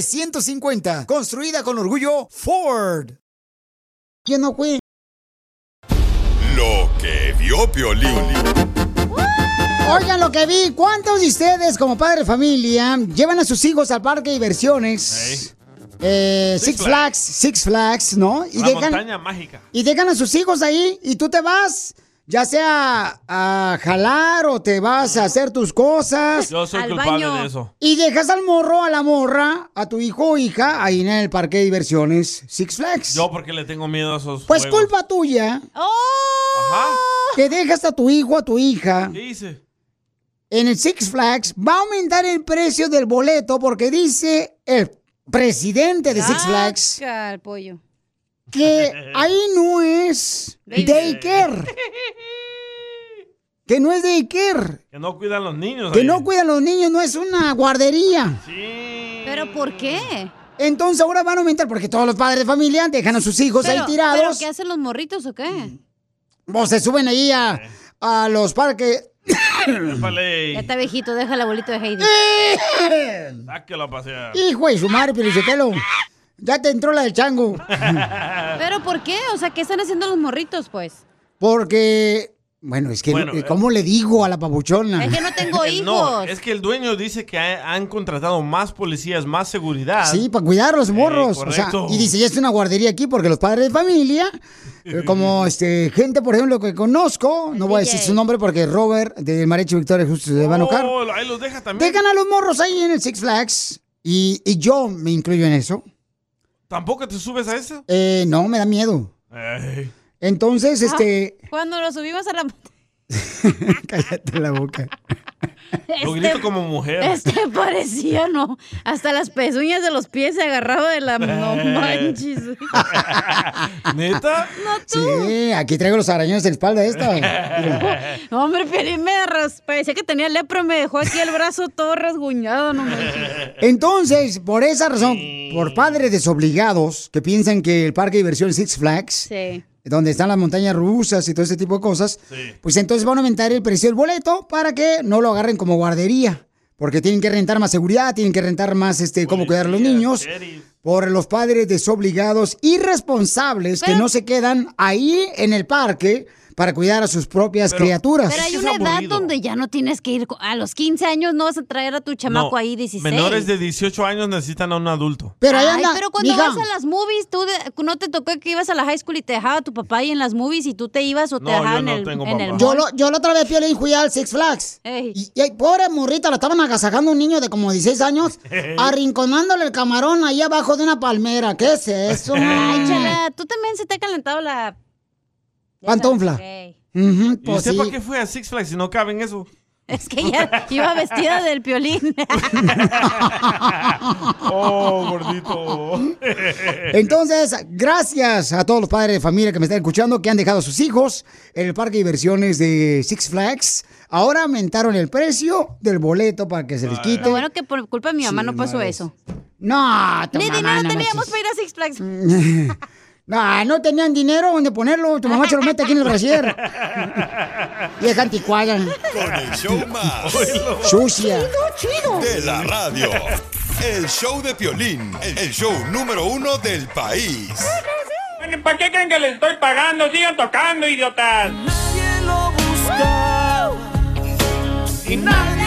F-150. Construida con orgullo Ford. ¿Quién no fue? Lo que vio Piolín. Oigan lo que vi. ¿Cuántos de ustedes, como padre de familia, llevan a sus hijos al parque de diversiones? Eh, Six, Flags, Six Flags, ¿no? Y dejan, montaña mágica. y dejan a sus hijos ahí y tú te vas, ya sea a jalar o te vas a hacer tus cosas. Yo soy culpable de eso. Y dejas al morro, a la morra, a tu hijo o hija, ahí en el parque de diversiones Six Flags. Yo porque le tengo miedo a esos Pues juegos. culpa tuya Ajá. que dejas a tu hijo, a tu hija ¿Qué hice? en el Six Flags, va a aumentar el precio del boleto porque dice el presidente de Six Flags Saca el pollo. Que [laughs] ahí no es daycare. Que no es daycare. Que no cuidan los niños. Que ahí. no cuidan los niños, no es una guardería. ¿Pero por qué? Entonces ahora van a aumentar porque todos los padres de familia dejan a sus hijos Pero- ahí tirados. ¿Pero qué hacen los morritos o qué? O se suben ahí a, a los parques. Ya está viejito, deja el abuelito de Heidi. [coughs] Sáquelo a pasear. Hijo de su madre, Pelichotelo. Ya te entró la del chango. [laughs] ¿Pero por qué? O sea, ¿qué están haciendo los morritos, pues? Porque, bueno, es que, Bueno, eh. ¿cómo le digo a la papuchona? Es que no tengo [laughs] Eh, No, es que el dueño dice que ha- han contratado más policías, más seguridad. Sí, para cuidar a los morros. o sea, correcto. y dice, ya es una guardería aquí porque los padres de familia, eh, como [laughs] este gente, por ejemplo, que conozco, no voy a decir su nombre porque Robert de Marecho Victoria justo a enojar. Oh, ahí los deja también. Dejan a los morros ahí en el Six Flags y, y yo me incluyo en eso. ¿Tampoco te subes a eso? Eh, no, me da miedo. Ey. Entonces, este, Cuando lo subimos a la... [laughs] cállate la boca. Lo grito como mujer. Este parecía, ¿no? Hasta las pezuñas de los pies se agarraba de la... No [laughs] manches. [laughs] ¿Neta? No tú. Sí, aquí traigo los arañones en la espalda esta. Hombre, Piolín me parecía que tenía lepra, me dejó aquí el brazo todo rasguñado, no manches. Entonces, por esa razón, por padres desobligados que piensan que el parque de diversión Six Flags, Sí. Donde están las montañas rusas y todo ese tipo de cosas, pues entonces van a aumentar el precio del boleto para que no lo agarren como guardería. Porque tienen que rentar más seguridad, tienen que rentar más este cómo cuidar a los niños. Por los padres desobligados, irresponsables, que no se quedan ahí en el parque para cuidar a sus propias criaturas. Pero hay una edad donde ya no tienes que ir. A los 15 años no vas a traer a tu chamaco No, ahí 16. Menores de 18 años necesitan a un adulto. Ay, pero cuando mija. vas a las movies, tú de- no te tocó que ibas a la high school y te dejaba tu papá ahí en las movies y tú te ibas o te No, yo dejaban no en el, tengo en el. Yo, lo, yo la otra vez Piolín fui al Six Flags. Y, y, pobre morrita, la estaban agasajando un niño de como 16 años, [laughs] arrinconándole el camarón ahí abajo de una palmera. ¿Qué es eso? Ay, chala, tú también se te ha calentado la... Pantufla. Ey. Ujú, ¿Y pues usted sí. para qué fue a Six Flags si no cabe en eso? [laughs] Es que ya iba vestida del piolín. [laughs] Oh, gordito. [laughs] Entonces, gracias a todos los padres de familia que me están escuchando, que han dejado a sus hijos en el parque de diversiones de Six Flags. Ahora aumentaron el precio del boleto para que se les quite. Lo bueno que por culpa de mi mamá Sí, no pasó madre. eso. No, Ni dinero no teníamos para ir a Six Flags. No, no tenían dinero donde ponerlo. Tu mamá se lo mete aquí en el brasier. [laughs] Vieja anticuada. Con el show más. Sucia. De la radio. El show de Piolín. El show número uno del país. ¿Para qué creen que les estoy pagando? Sigan tocando, idiotas. Nadie lo buscaba y nadie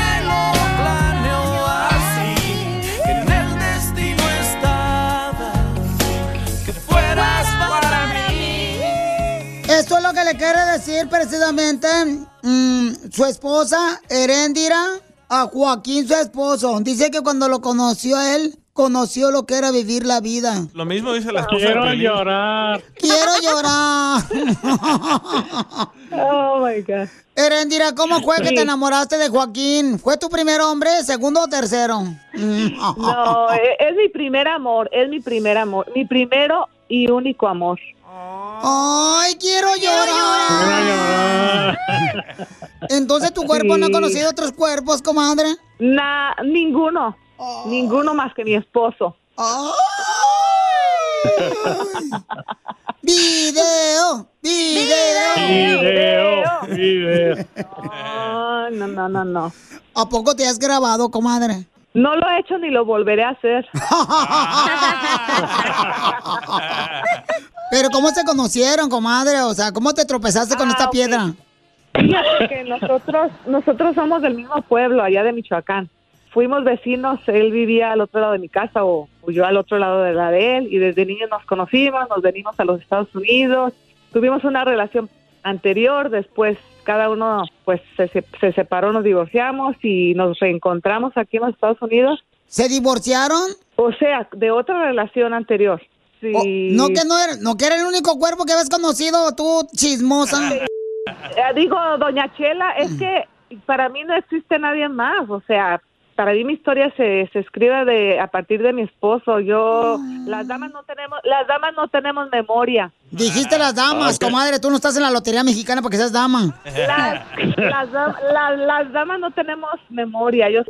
Esto es lo que le quiere decir precisamente mm, su esposa, Heréndira, a Joaquín, su esposo. Dice que cuando lo conoció a él, conoció lo que era vivir la vida. Lo mismo dice la esposa Quiero de llorar. Quiero llorar. [laughs] Oh my God. Herendira, ¿cómo fue que te enamoraste de Joaquín? ¿Fue tu primer hombre, segundo o tercero? No, [laughs] e- es mi primer amor, es mi primer amor, mi primero y único amor. Ay, quiero llorar. Entonces tu cuerpo no ha conocido otros cuerpos, comadre. Na, ninguno, ninguno más que mi esposo. Video, video. Video, video. No, no, no, no, no. ¿A poco te has grabado, comadre? No lo he hecho ni lo volveré a hacer. [laughs] Pero ¿cómo se conocieron, comadre? O sea, ¿cómo te tropezaste con Ah, esta piedra? Fíjate que nosotros, nosotros somos del mismo pueblo, allá de Michoacán. Fuimos vecinos, él vivía al otro lado de mi casa o, o yo al otro lado de la de él y desde niños nos conocimos, nos venimos a los Estados Unidos, tuvimos una relación anterior, después cada uno pues se- se separó, nos divorciamos y nos reencontramos aquí en los Estados Unidos. ¿Se divorciaron? O sea, de otra relación anterior. Sí. Oh, no que no era, no que era el único cuerpo que habías conocido, tú chismosa. Eh, digo, doña Chela, es que para mí no existe nadie más, o sea, para mí mi historia se, se escribe de a partir de mi esposo. Yo, las damas no tenemos, las damas no tenemos memoria. Dijiste las damas, Ok. comadre, tú no estás en la lotería mexicana porque seas dama. Las, las, las- las damas no tenemos memoria. Yo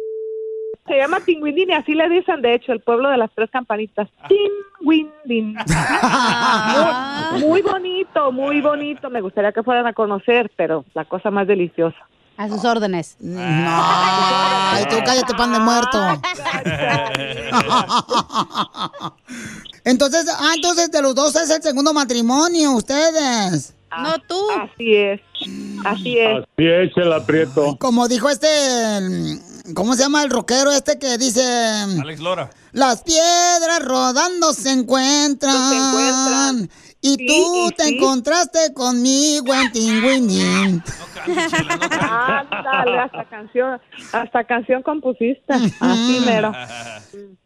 se llama Tinguindín y así le dicen, de hecho, el pueblo de las tres campanitas. Tinguindín. [laughs] muy, muy bonito, muy bonito. Me gustaría que fueran a conocer, pero la cosa más deliciosa. A sus órdenes. Ay, tú cállate, pan de muerto. [laughs] Entonces, ah, entonces de los dos es el segundo matrimonio, ustedes. No tú. Así es. Así es. Así es, el aprieto. Como dijo este, el- ¿cómo se llama el rockero este que dice? Alex Lora. Las piedras rodando se encuentran. Y Sí, tú y te sí. encontraste conmigo en Tinguindín. [laughs] Ándale, hasta canción, hasta canción compusiste. Así mero.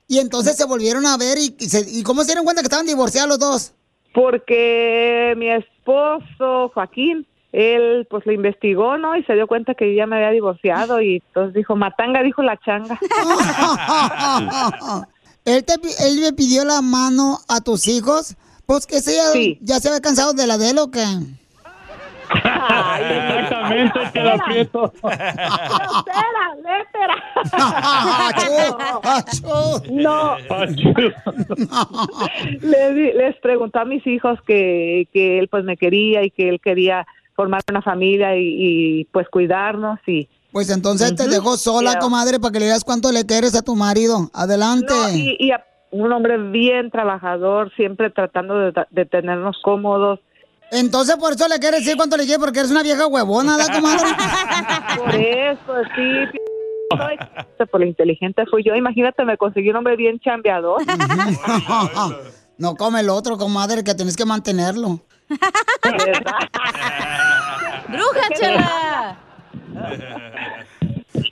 Y entonces se volvieron a ver y, y se- ¿y cómo se dieron cuenta que estaban divorciados los dos? Porque mi esposo, Joaquín, él pues lo investigó, ¿no? Y se dio cuenta que yo ya me había divorciado y entonces dijo, Matanga, dijo la changa. [laughs] ¿Él, te, pi- él le pidió la mano a tus hijos? Pues que sea, ya se había cansado de la de él o qué. Exactamente, que la aprieto. No. [laughs] Le di- les preguntó a mis hijos que, que él pues me quería y que él quería formar una familia y, y, pues cuidarnos y Pues entonces te dejó sola, comadre, para que le digas cuánto le quieres a tu marido. Adelante. No, y, y a- un hombre bien trabajador, siempre tratando de, de tenernos cómodos. Entonces por eso le quieres decir cuánto le quieres, porque eres una vieja huevona, ¿da, comadre? [laughs] Por eso, sí. soy- Por lo inteligente fui yo. Imagínate, me conseguí un hombre bien chambeador. [laughs] no come el otro, comadre, que tienes que mantenerlo. [laughs] ¡Bruja, chela! [laughs]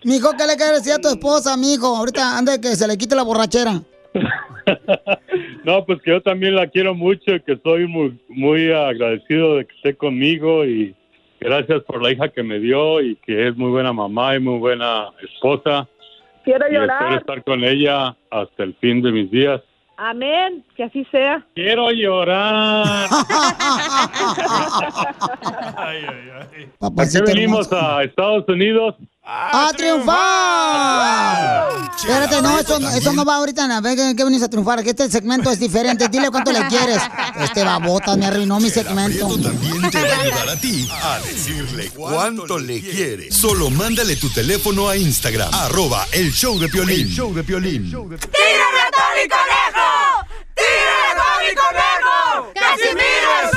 Mijo, ¿qué le quieres decir a tu esposa, mijo? Ahorita anda que se le quite la borrachera. [laughs] No, pues que yo también la quiero mucho, que soy muy, muy agradecido de que esté conmigo y gracias por la hija que me dio y que es muy buena mamá y muy buena esposa. Quiero Y espero llorar. estar con ella hasta el fin de mis días. Amén. Que así sea. Quiero llorar. [laughs] ¿Por qué venimos a Estados Unidos? ¡A triunfar! Espérate, no, eso, no- eso no va ahorita. A ver, ¿qué, venís a triunfar? Que este segmento es diferente. Dile cuánto le quieres. Este babota me arruinó mi segmento. También te va a ayudar a ti a decirle cuánto le quiere. Solo mándale tu teléfono a Instagram, arroba el show de Piolín. El show de Piolín. ¡Tírame a Tony Conejo! ¡Tírame a Tony Conejo! ¡Casimiro es.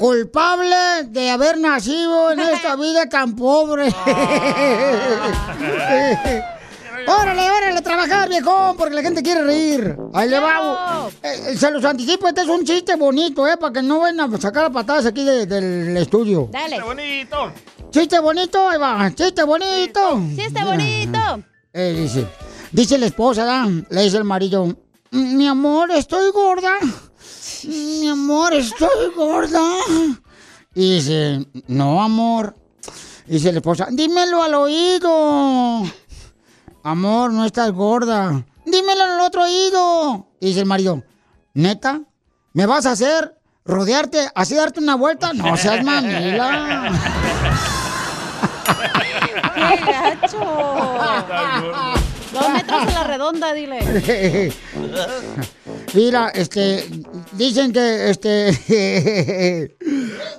Culpable de haber nacido en [laughs] esta vida tan pobre. [laughs] órale, órale, a trabajar, viejón, porque la gente quiere reír. Ahí le va. Eh, se los anticipo, este es un chiste bonito, ¿eh? Para que no vayan a sacar a patadas aquí de- del estudio. Dale. ¡Qué bonito! Chiste bonito, ahí va. Chiste bonito. Chiste bonito. Eh, dice, dice la esposa, ¿da? le dice el marido, mi amor, estoy gorda. Mi amor, estoy gorda. Y dice, no, amor. Dice la esposa, dímelo al oído. Amor, no estás gorda. Dímelo al otro oído. Y dice el marido, neta, ¿me vas a hacer rodearte, así darte una vuelta? No seas mamila. ¡Qué gacho! Dos metros en la redonda, dile. [laughs] Mira, este, dicen que, este, [laughs]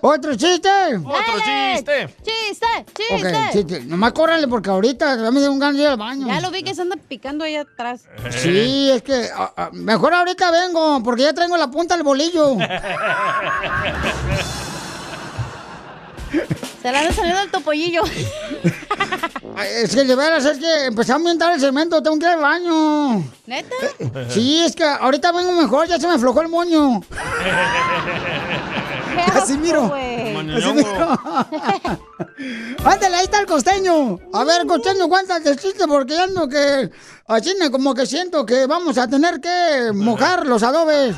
otro chiste. Otro chiste. ¡Chiste! Ok, ¡Chiste! chiste. Nomás córrele porque ahorita me dio un ganas de ir al baño. Ya lo vi que se anda picando ahí atrás. Sí, es que ah, ah, mejor ahorita vengo porque ya traigo la punta del bolillo. [laughs] Se le anda saliendo el topollillo. Es que de veras es que empezó a ambientar el cemento, tengo que ir al baño. ¿Neta? Sí, es que ahorita vengo mejor, ya se me aflojó el moño. Casimiro. [laughs] Casimiro. [laughs] Ándale, ahí está el costeño. A ver, costeño, cuéntate el chiste porque ya ando que... Así me- como que siento que vamos a tener que [laughs] mojar los adobes.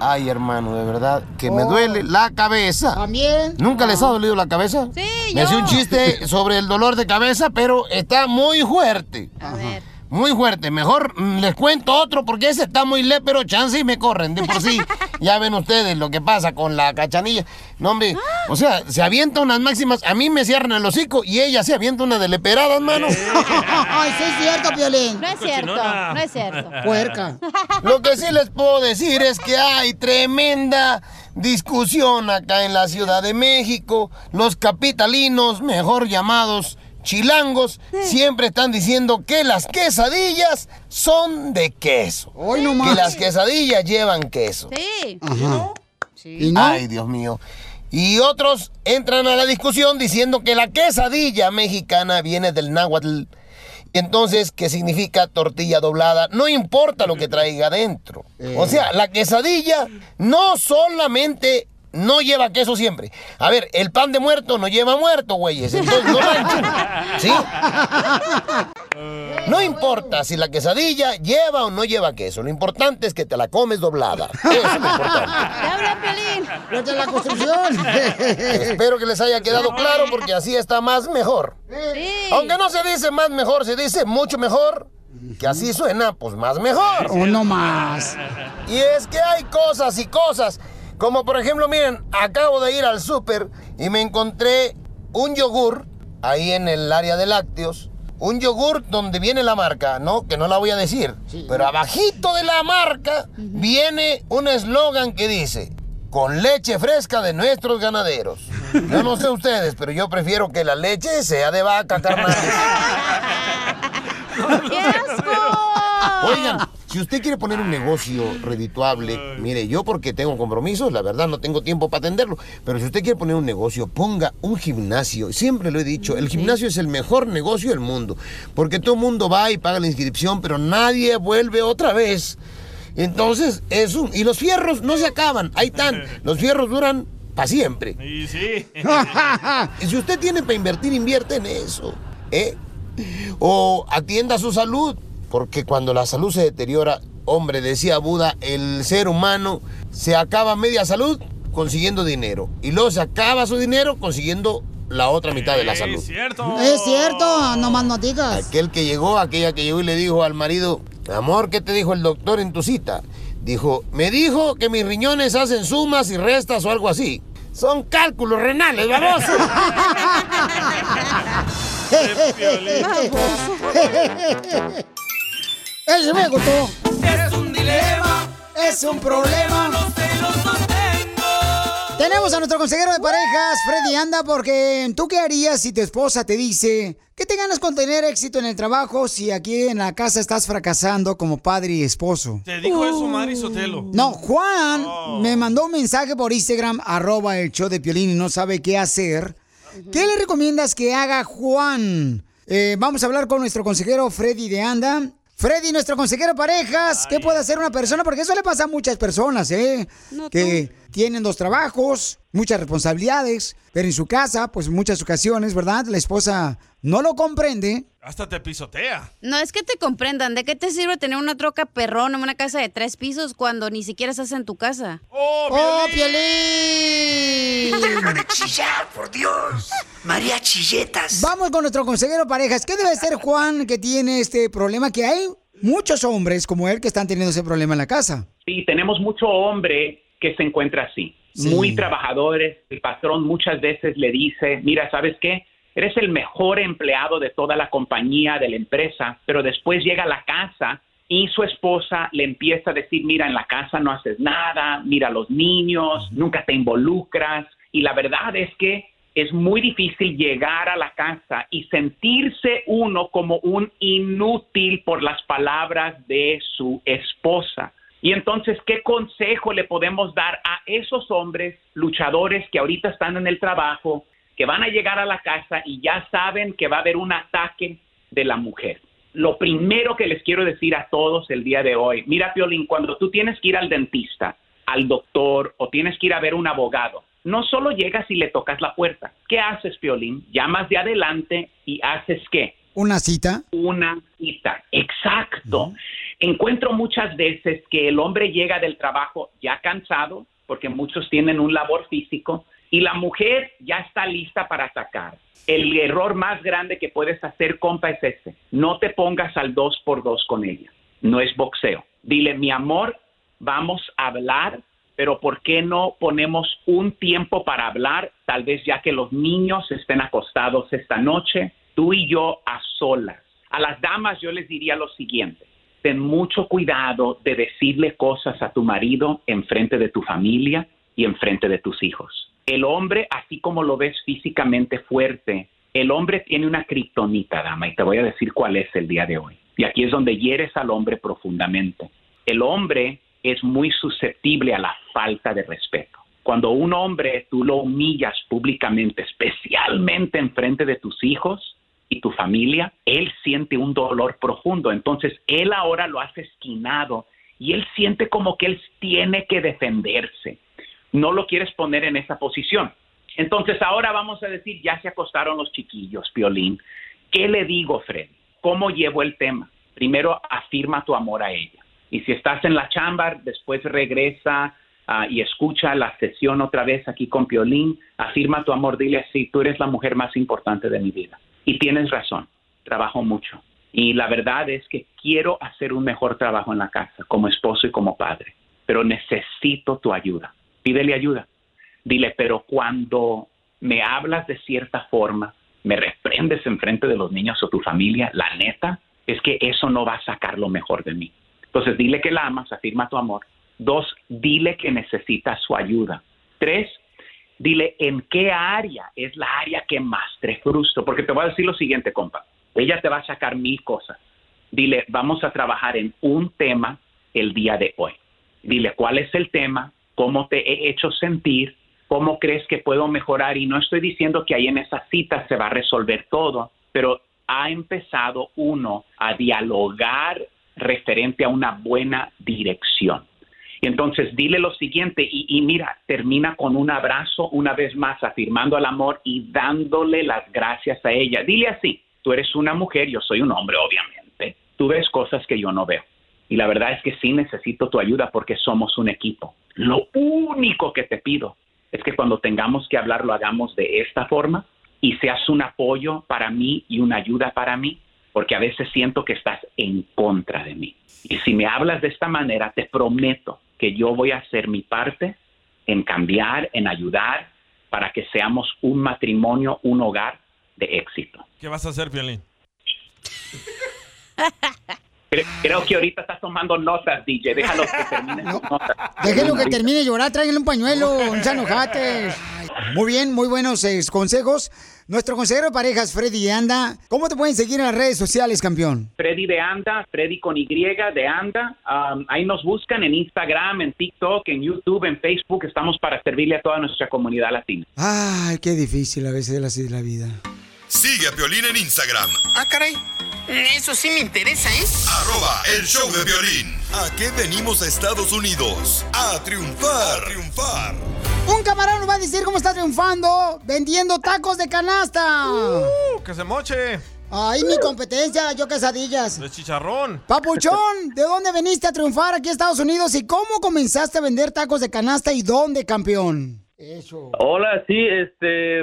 Ay, hermano, de verdad, que me Oh. duele la cabeza. ¿También? ¿Nunca les ha dolido la cabeza? Sí, Me hacía un chiste sobre el dolor de cabeza, pero está muy fuerte. A ver. Muy fuerte. Mejor mm, les cuento otro porque ese está muy le, pero chance y me corren. De por sí, [laughs] ya ven ustedes lo que pasa con la cachanilla. No, hombre, o sea, se avienta unas máximas. A mí me cierran el hocico y ella se avienta una de leperada, hermano. [laughs] Ay, sí es cierto, Piolín. No es cierto, no es cierto. Puerca. [laughs] Lo que sí les puedo decir es que hay tremenda discusión acá en la Ciudad de México. Los capitalinos, mejor llamados chilangos, siempre están diciendo que las quesadillas son de queso. Hoy no Que las quesadillas llevan queso. Sí. Ajá. ¿Y no? Ay, Dios mío. Y otros entran a la discusión diciendo que la quesadilla mexicana viene del náhuatl. Entonces, ¿qué significa tortilla doblada? No importa lo que traiga adentro. O sea, la quesadilla no solamente no lleva queso siempre. A ver, el pan de muerto no lleva muerto, güeyes. Entonces, no manchen. ¿Sí? No importa si la quesadilla lleva o no lleva queso, lo importante es que te la comes doblada. Eso es lo importante. ¡Los de la construcción! Espero que les haya quedado claro porque así está más mejor. Aunque no se dice más mejor, se dice mucho mejor. Que así suena, pues más mejor. Uno más. Y es que hay cosas y cosas. Como por ejemplo, miren, acabo de ir al súper y me encontré un yogur ahí en el área de lácteos. Un yogur donde viene la marca, ¿no? Que no la voy a decir. Pero abajito de la marca viene un eslogan que dice, con leche fresca de nuestros ganaderos. Yo no sé ustedes, pero yo prefiero que la leche sea de vaca, carnal. [laughs] ¡Qué asco! Oigan, si usted quiere poner un negocio redituable, mire, yo porque tengo compromisos, la verdad no tengo tiempo para atenderlo, pero si usted quiere poner un negocio, ponga un gimnasio. Siempre lo he dicho, el gimnasio es el mejor negocio del mundo, porque todo el mundo va y paga la inscripción, pero nadie vuelve otra vez. Entonces, es un... Y los fierros no se acaban, ahí están. [laughs] Los fierros duran para siempre. Y sí. [laughs] Y si usted tiene para invertir, invierte en eso. ¿eh? O atienda su salud, porque cuando la salud se deteriora, hombre, decía Buda, el ser humano se acaba media salud consiguiendo dinero. Y luego se acaba su dinero consiguiendo la otra mitad de la salud. Es cierto. Es cierto, no más no digas. Aquel que llegó, aquella que llegó y le dijo al marido, amor, ¿qué te dijo el doctor en tu cita? Dijo, me dijo que mis riñones hacen sumas y restas o algo así. Son cálculos renales, baboso. [laughs] [laughs] [laughs] Ese me gustó. Es un dilema, Es un problema. los celos no tengo. Tenemos a nuestro consejero de parejas, Freddy Anda, porque tú qué harías si tu esposa te dice que te ganas con tener éxito en el trabajo si aquí en la casa estás fracasando como padre y esposo. Te dijo eso Mari Sotelo. No, Juan me mandó un mensaje por Instagram, arroba el show de Piolín y no sabe qué hacer. ¿Qué le recomiendas que haga Juan? Eh, vamos a hablar con nuestro consejero Freddy de Anda. Freddy, nuestro consejero de parejas, ¿qué puede hacer una persona? Porque eso le pasa a muchas personas, ¿eh? No, que tienen dos trabajos, muchas responsabilidades, pero en su casa, pues en muchas ocasiones, ¿verdad? La esposa no lo comprende. Hasta te pisotea. No es que te comprendan. ¿De qué te sirve tener una troca perrón en una casa de tres pisos cuando ni siquiera estás en tu casa? ¡Oh, Piolín! de chillar, por Dios. María Chilletas. Vamos con nuestro consejero parejas. ¿Qué debe ser Juan que tiene este problema? Que hay muchos hombres como él que están teniendo ese problema en la casa. Sí, tenemos mucho hombre que se encuentra así, muy trabajadores. El patrón muchas veces le dice, mira, ¿sabes qué? Eres el mejor empleado de toda la compañía, de la empresa, pero después llega a la casa y su esposa le empieza a decir, mira, en la casa no haces nada, mira a los niños, nunca te involucras. Y la verdad es que es muy difícil llegar a la casa y sentirse uno como un inútil por las palabras de su esposa. Y entonces, ¿qué consejo le podemos dar a esos hombres luchadores que ahorita están en el trabajo, que van a llegar a la casa y ya saben que va a haber un ataque de la mujer? Lo primero que les quiero decir a todos el día de hoy, mira, Piolín, cuando tú tienes que ir al dentista, al doctor o tienes que ir a ver un abogado, no solo llegas y le tocas la puerta. ¿Qué haces, Piolín? Llamas de adelante y haces qué? ¿Una cita? Una cita, exacto. Encuentro muchas veces que el hombre llega del trabajo ya cansado, porque muchos tienen un labor físico, y la mujer ya está lista para atacar. El error más grande que puedes hacer, compa, es ese. No te pongas al dos por dos con ella. No es boxeo. Dile, mi amor, vamos a hablar, pero ¿por qué no ponemos un tiempo para hablar? Tal vez ya que los niños estén acostados esta noche, tú y yo a solas. A las damas yo les diría lo siguiente. Ten mucho cuidado de decirle cosas a tu marido en frente de tu familia y en frente de tus hijos. El hombre, así como lo ves físicamente fuerte, el hombre tiene una kriptonita, dama, y te voy a decir cuál es el día de hoy. Y aquí es donde hieres al hombre profundamente. El hombre es muy susceptible a la falta de respeto. Cuando un hombre tú lo humillas públicamente, especialmente en frente de tus hijos y tu familia, él siente un dolor profundo. Entonces, él ahora lo hace esquinado y él siente como que él tiene que defenderse. No lo quieres poner en esa posición. Entonces, ahora vamos a decir, ya se acostaron los chiquillos, Piolín. ¿Qué le digo, Fred? ¿cómo llevo el tema? Primero, afirma tu amor a ella. Y si estás en la chamba, después regresa ah, y escucha la sesión otra vez aquí con Piolín, afirma tu amor, dile así, tú eres la mujer más importante de mi vida. Y tienes razón, trabajo mucho. Y la verdad es que quiero hacer un mejor trabajo en la casa, como esposo y como padre, pero necesito tu ayuda. Pídele ayuda. Dile, pero cuando me hablas de cierta forma, me reprendes en frente de los niños o tu familia, la neta es que eso no va a sacar lo mejor de mí. Entonces, dile que la amas, afirma tu amor. Dos, dile que necesitas su ayuda. Tres, dile en qué área es la área que más te frustra. Porque te voy a decir lo siguiente, compa. Ella te va a sacar mil cosas. Dile, vamos a trabajar en un tema el día de hoy. Dile cuál es el tema, cómo te he hecho sentir, cómo crees que puedo mejorar. Y no estoy diciendo que ahí en esa cita se va a resolver todo, pero ha empezado uno a dialogar referente a una buena dirección. Y entonces dile lo siguiente y, y, mira, termina con un abrazo una vez más, afirmando el amor y dándole las gracias a ella. Dile así, tú eres una mujer, yo soy un hombre, obviamente. Tú ves cosas que yo no veo. Y la verdad es que sí necesito tu ayuda porque somos un equipo. Lo único que te pido es que cuando tengamos que hablar lo hagamos de esta forma y seas un apoyo para mí y una ayuda para mí, porque a veces siento que estás en contra de mí. Y si me hablas de esta manera, te prometo que yo voy a hacer mi parte en cambiar, en ayudar, para que seamos un matrimonio, un hogar de éxito. ¿Qué vas a hacer, Piolín? Creo, creo que ahorita estás tomando notas, DJ. Déjalo que termine sus notas. Déjenlo que termine de llorar, tráiganle un pañuelo, un sanojate. Muy bien, muy buenos eh, consejos. Nuestro consejero de parejas, Freddy de Anda. ¿Cómo te pueden seguir en las redes sociales, campeón? Freddy de Anda, Freddy con Y de Anda. Um, ahí nos buscan en Instagram, en TikTok, en YouTube, en Facebook. Estamos para servirle a toda nuestra comunidad latina. Ay, qué difícil a veces la vida. Sigue a Piolín en Instagram. Ah, caray. Eso sí me interesa, ¿eh? Arroba el show de violín. ¿A qué venimos a Estados Unidos? A triunfar. A triunfar. Un camarón nos va a decir cómo está triunfando vendiendo tacos de canasta. Uh, que se moche. Ay, mi competencia, yo quesadillas. De chicharrón. Papuchón, ¿de dónde veniste a triunfar aquí a Estados Unidos y cómo comenzaste a vender tacos de canasta y dónde, campeón? Eso. Hola, sí, este,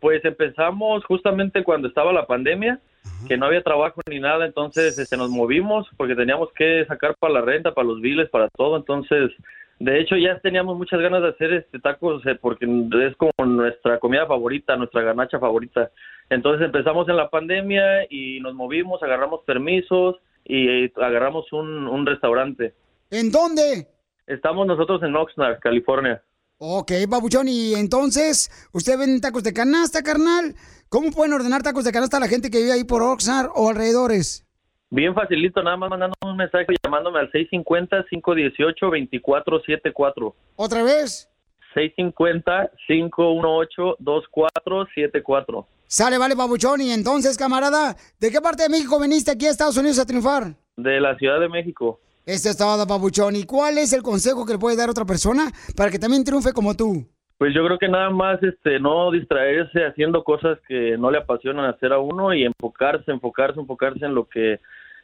pues empezamos justamente cuando estaba la pandemia, que no había trabajo ni nada, entonces este, nos movimos porque teníamos que sacar para la renta, para los biles, para todo, entonces, de hecho ya teníamos muchas ganas de hacer este tacos eh, porque es como nuestra comida favorita, nuestra ganacha favorita. Entonces empezamos en la pandemia y nos movimos, agarramos permisos y eh, agarramos un, un restaurante. ¿En dónde? Estamos nosotros en Oxnard, California. Ok, babuchón, y entonces, ¿usted vende tacos de canasta, carnal? ¿Cómo pueden ordenar tacos de canasta a la gente que vive ahí por Oxnard o alrededores? Bien facilito, nada más mandando un mensaje llamándome al 650-518-2474. ¿Otra vez? 650-518-2474. Sale, vale, babuchón. Y entonces, camarada, ¿de qué parte de México viniste aquí a Estados Unidos a triunfar? De la Ciudad de México. Este es todo, babuchón. ¿Y cuál es el consejo que le puede dar otra persona para que también triunfe como tú? Pues yo creo que nada más este no distraerse haciendo cosas que no le apasionan hacer a uno y enfocarse, enfocarse, enfocarse en lo que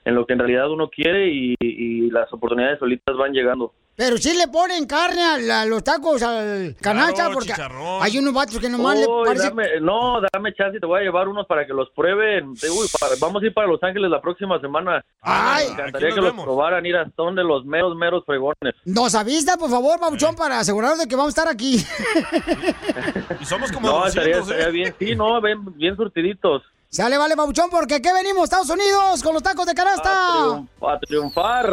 en lo que en realidad uno quiere y, y las oportunidades solitas van llegando. Pero sí le ponen carne a, la- los tacos al canasta Claro, porque chicharrón. hay unos vatos que nomás le Uy, parece... dame- no, dame chance y te voy a llevar unos para que los prueben. Uy, para- vamos a ir para Los Ángeles la próxima semana. Ay. Me encantaría que los probaran, ir a son de los meros, meros fregones. Nos avisa, por favor, babuchón, para asegurarnos de que vamos a estar aquí. [laughs] Y somos como No, 200, estaría, ¿eh? estaría bien. Sí, no, ven, bien surtiditos. Sale, vale, babuchón, porque aquí venimos, Estados Unidos, con los tacos de canasta. A triunfar.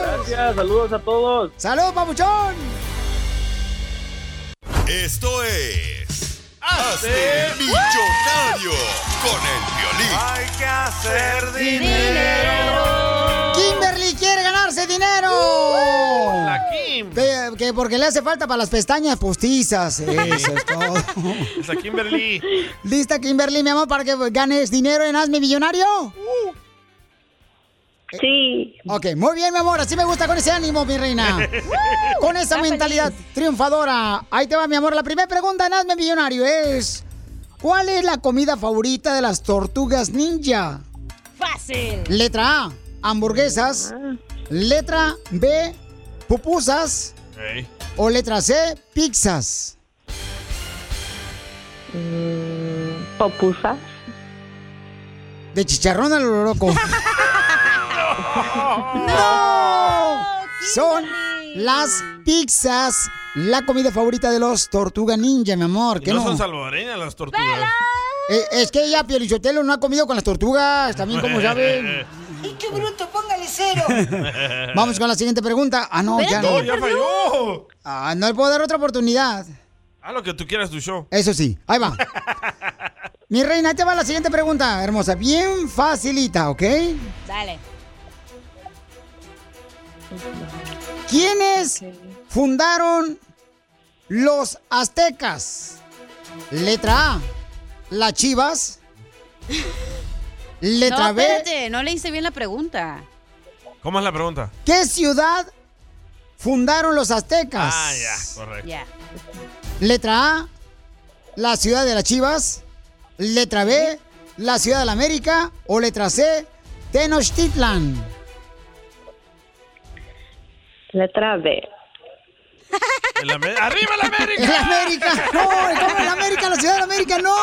Gracias, saludos a todos. ¡Salud, babuchón! Esto es. Hazte millonario con el violín. Hay que hacer dinero. Kimberly quiere dinero. La Kim. Que, que porque le hace falta para las pestañas postizas. Eso es todo. [laughs] Esa Kimberly. ¿Lista, Kimberly, mi amor, para que ganes dinero en Hazme Millonario? Sí. Ok, muy bien, mi amor. Así me gusta con ese ánimo, mi reina. [laughs] con esa mentalidad triunfadora. Ahí te va, mi amor. La primera pregunta en Hazme Millonario es... ¿Cuál es la comida favorita de las tortugas ninja? Fácil. Letra A, hamburguesas. Letra B, pupusas. O letra C, pizzas. Popusas. De chicharrón a lo loco. ¡No! Son las pizzas, la comida favorita de los Tortuga Ninja, mi amor. Y ¿Qué no no? son salvadoreñas las tortugas. Eh, es que ella, Pielichotelo, no ha comido con las tortugas, también como [laughs] saben. ¡Y qué bruto! ¡Póngale cero! [laughs] Vamos con la siguiente pregunta. Ah, no, ya No, ya falló. Ah, no le puedo dar otra oportunidad. Haz lo que tú quieras, tu show. Eso sí, ahí va. [laughs] Mi reina, ahí te va la siguiente pregunta, hermosa. Bien facilita, ¿ok? Dale. ¿Quiénes fundaron los aztecas? Letra A, las chivas. Letra no, B, espérate, no le hice bien la pregunta. ¿Cómo es la pregunta? ¿qué ciudad fundaron los aztecas? Ah, ya, correcto. Ya. Letra A, la ciudad de las chivas. Letra B, la ciudad de la América. O letra C, Tenochtitlan. Letra B. El ¡Arriba la América! ¡El América! ¡No! ¿Cómo el América? ¡La ciudad de la América! ¡No!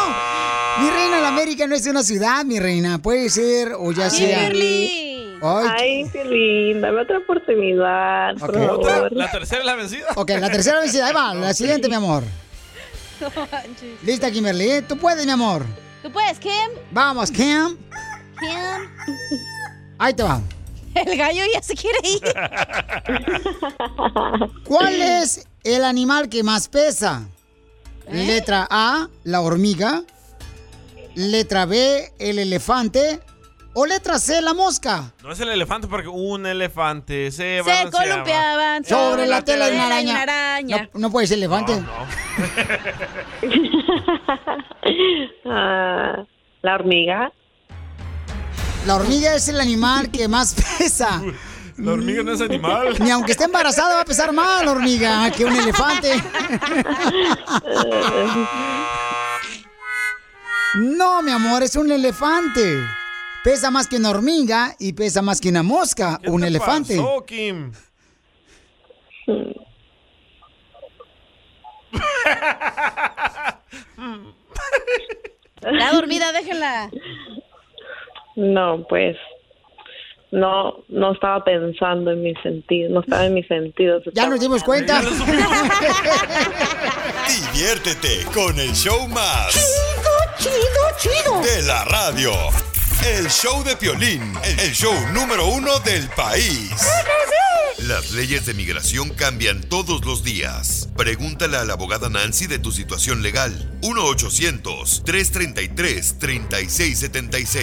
Mi reina, la América no es una ciudad, mi reina. Puede ser, o ya sea. Ay, Ay, qué linda. Dame otra oportunidad, por Ok. ¿Otra? favor. ¿La tercera es la vencida? Ok, la tercera vencida. Ahí va, la siguiente, mi amor. Lista, Kimberly. Tú puedes, mi amor. ¿Tú puedes, Kim? Vamos, Kim. Kim. Ahí te va. El gallo ya se quiere ir. [laughs] ¿Cuál es el animal que más pesa? Letra A, la hormiga. Letra B, el elefante. O letra C, la mosca. No es el elefante porque un elefante se Se columpiaban Sobre la tela de una araña. araña. No, no puede ser elefante. [laughs] Ah, la hormiga. La hormiga es el animal que más pesa. La hormiga no es animal. Ni aunque esté embarazada va a pesar más la hormiga que un elefante. No, mi amor, es un elefante. Pesa más que una hormiga y pesa más que una mosca, ¿Qué un te elefante. pasó, Kim? La dormida, déjenla. No, pues no, no estaba pensando en mis sentidos, no estaba en mis sentidos. Ya nos dimos cuenta. [laughs] Diviértete con el show más. Chido, chido, chido. De la radio. El show de Piolín, el show número uno del país. Las leyes de migración cambian todos los días. Pregúntale a la abogada Nancy de tu situación legal. 1-800-333-3676.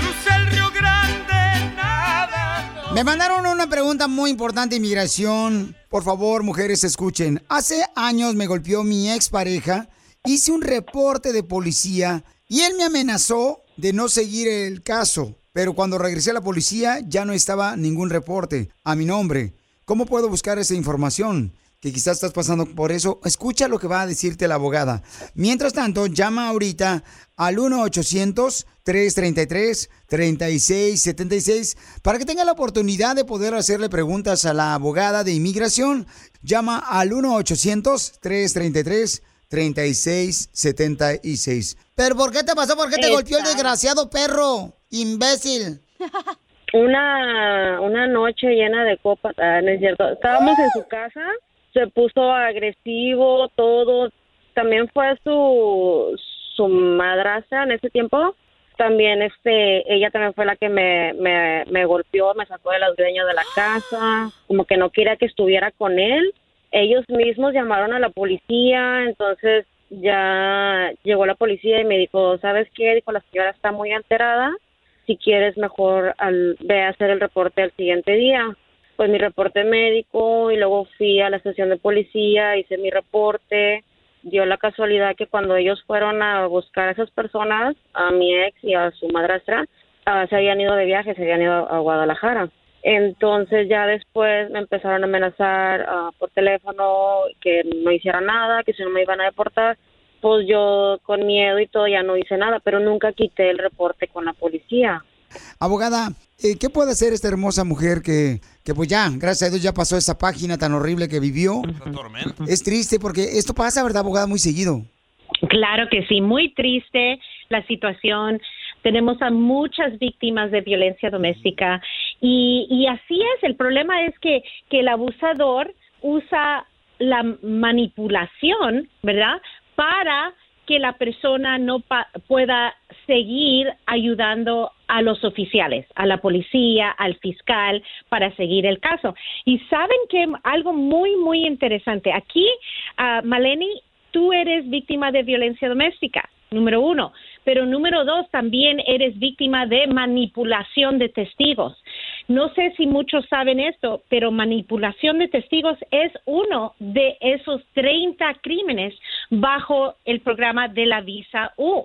Cruza el Río Grande, nada. Me mandaron una pregunta muy importante, inmigración. Por favor, mujeres, escuchen. Hace años me golpeó mi expareja, hice un reporte de policía y él me amenazó de no seguir el caso. Pero cuando regresé a la policía ya no estaba ningún reporte a mi nombre. ¿Cómo puedo buscar esa información? Que quizás estás pasando por eso. Escucha lo que va a decirte la abogada. Mientras tanto, llama ahorita al 1-800-333-3676 para que tenga la oportunidad de poder hacerle preguntas a la abogada de inmigración. Llama al 1-800-333-3676. ¿Pero por qué te pasó? ¿Por qué te golpeó el desgraciado perro? Imbécil. Una, una noche llena de copas, ah, no es cierto. Estábamos en su casa, se puso agresivo, todo. También fue su, su madrastra en ese tiempo. También este, ella también fue la que me, me, me golpeó, me sacó de los dueños de la casa, como que no quería que estuviera con él. Ellos mismos llamaron a la policía, entonces ya llegó la policía y me dijo, ¿sabes qué? Dijo, la señora está muy alterada, si quieres mejor al, ve a hacer el reporte al siguiente día. Pues mi reporte médico y luego fui a la estación de policía, hice mi reporte. Dio la casualidad que cuando ellos fueron a buscar a esas personas, a mi ex y a su madrastra, ah, se habían ido de viaje, se habían ido a Guadalajara. Entonces ya después me empezaron a amenazar ah, por teléfono que no hiciera nada, que si no me iban a deportar. Pues yo con miedo y todo ya no hice nada, pero nunca quité el reporte con la policía. Abogada, eh, ¿qué puede hacer esta hermosa mujer que, que pues ya, gracias a Dios, ya pasó esa página tan horrible que vivió? Es triste porque esto pasa, ¿verdad, abogada? Muy seguido. Claro que sí, muy triste la situación. Tenemos a muchas víctimas de violencia doméstica y, y así es. El problema es que, que el abusador usa la manipulación, ¿verdad? Para que la persona no pa- pueda seguir ayudando a los oficiales, a la policía, al fiscal, para seguir el caso. Y saben que algo muy, muy interesante. Aquí, ah, Maleni, tú eres víctima de violencia doméstica, número uno. Pero número dos, también eres víctima de manipulación de testigos. No sé si muchos saben esto, pero manipulación de testigos es uno de esos 30 crímenes bajo el programa de la visa U.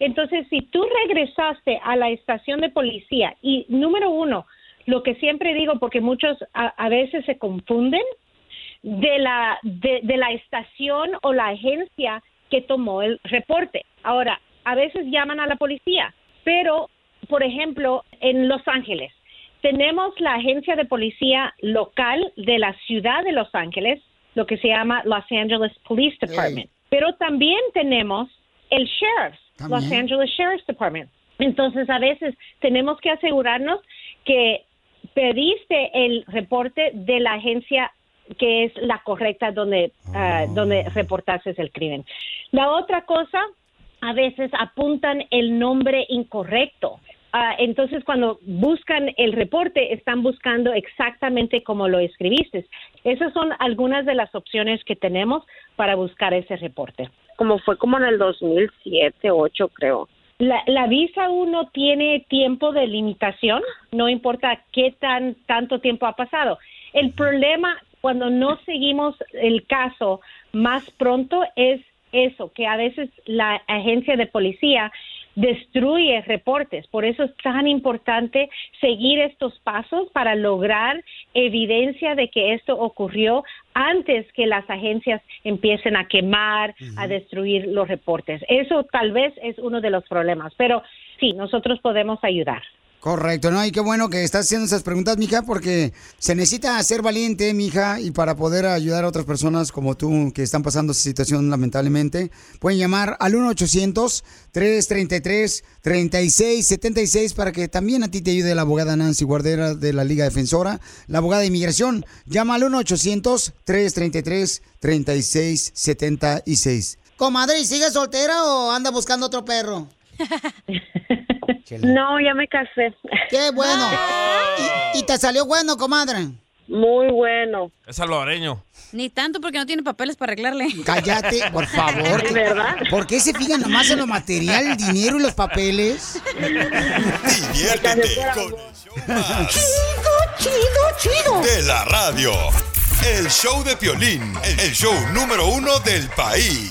Entonces, si tú regresaste a la estación de policía y número uno, lo que siempre digo, porque muchos a, a veces se confunden, de la, de, de la estación o la agencia que tomó el reporte. Ahora, a veces llaman a la policía, pero, por ejemplo, en Los Ángeles, tenemos la agencia de policía local de la ciudad de Los Ángeles, lo que se llama Los Angeles Police Department. Pero también tenemos el sheriff, Los También. Angeles Sheriff's Department. Entonces, a veces tenemos que asegurarnos que pediste el reporte de la agencia que es la correcta donde, ah, donde reportaste el crimen. La otra cosa, a veces apuntan el nombre incorrecto. Ah, entonces, cuando buscan el reporte, están buscando exactamente como lo escribiste. Esas son algunas de las opciones que tenemos para buscar ese reporte. Como fue como en el 2007, 2008 creo. La, la visa 1 tiene tiempo de limitación, no importa qué tan tanto tiempo ha pasado. El problema cuando no seguimos el caso más pronto es eso, que a veces la agencia de policía destruye reportes. Por eso es tan importante seguir estos pasos para lograr evidencia de que esto ocurrió antes que las agencias empiecen a quemar, a destruir los reportes. Eso tal vez es uno de los problemas, pero sí, nosotros podemos ayudar. Correcto, ¿no? Y qué bueno que estás haciendo esas preguntas, mija, porque se necesita ser valiente, mija, y para poder ayudar a otras personas como tú que están pasando esa situación lamentablemente, pueden llamar al 1-800-333-3676 para que también a ti te ayude la abogada Nancy Guardera de la Liga Defensora, la abogada de inmigración. Llama al 1-800-333-3676. Comadre, ¿y sigue soltera o anda buscando otro perro? No, ya me casé. Qué bueno. ¿Y, y te salió bueno, comadre? Muy bueno. Es salvadoreño. Ni tanto porque no tiene papeles para arreglarle. Cállate, por favor. ¿De verdad? ¿Por qué se fijan nomás en lo material, el dinero y los papeles? Diviértete con el show más chido, chido. de la radio. El show de Piolín, el show número uno del país.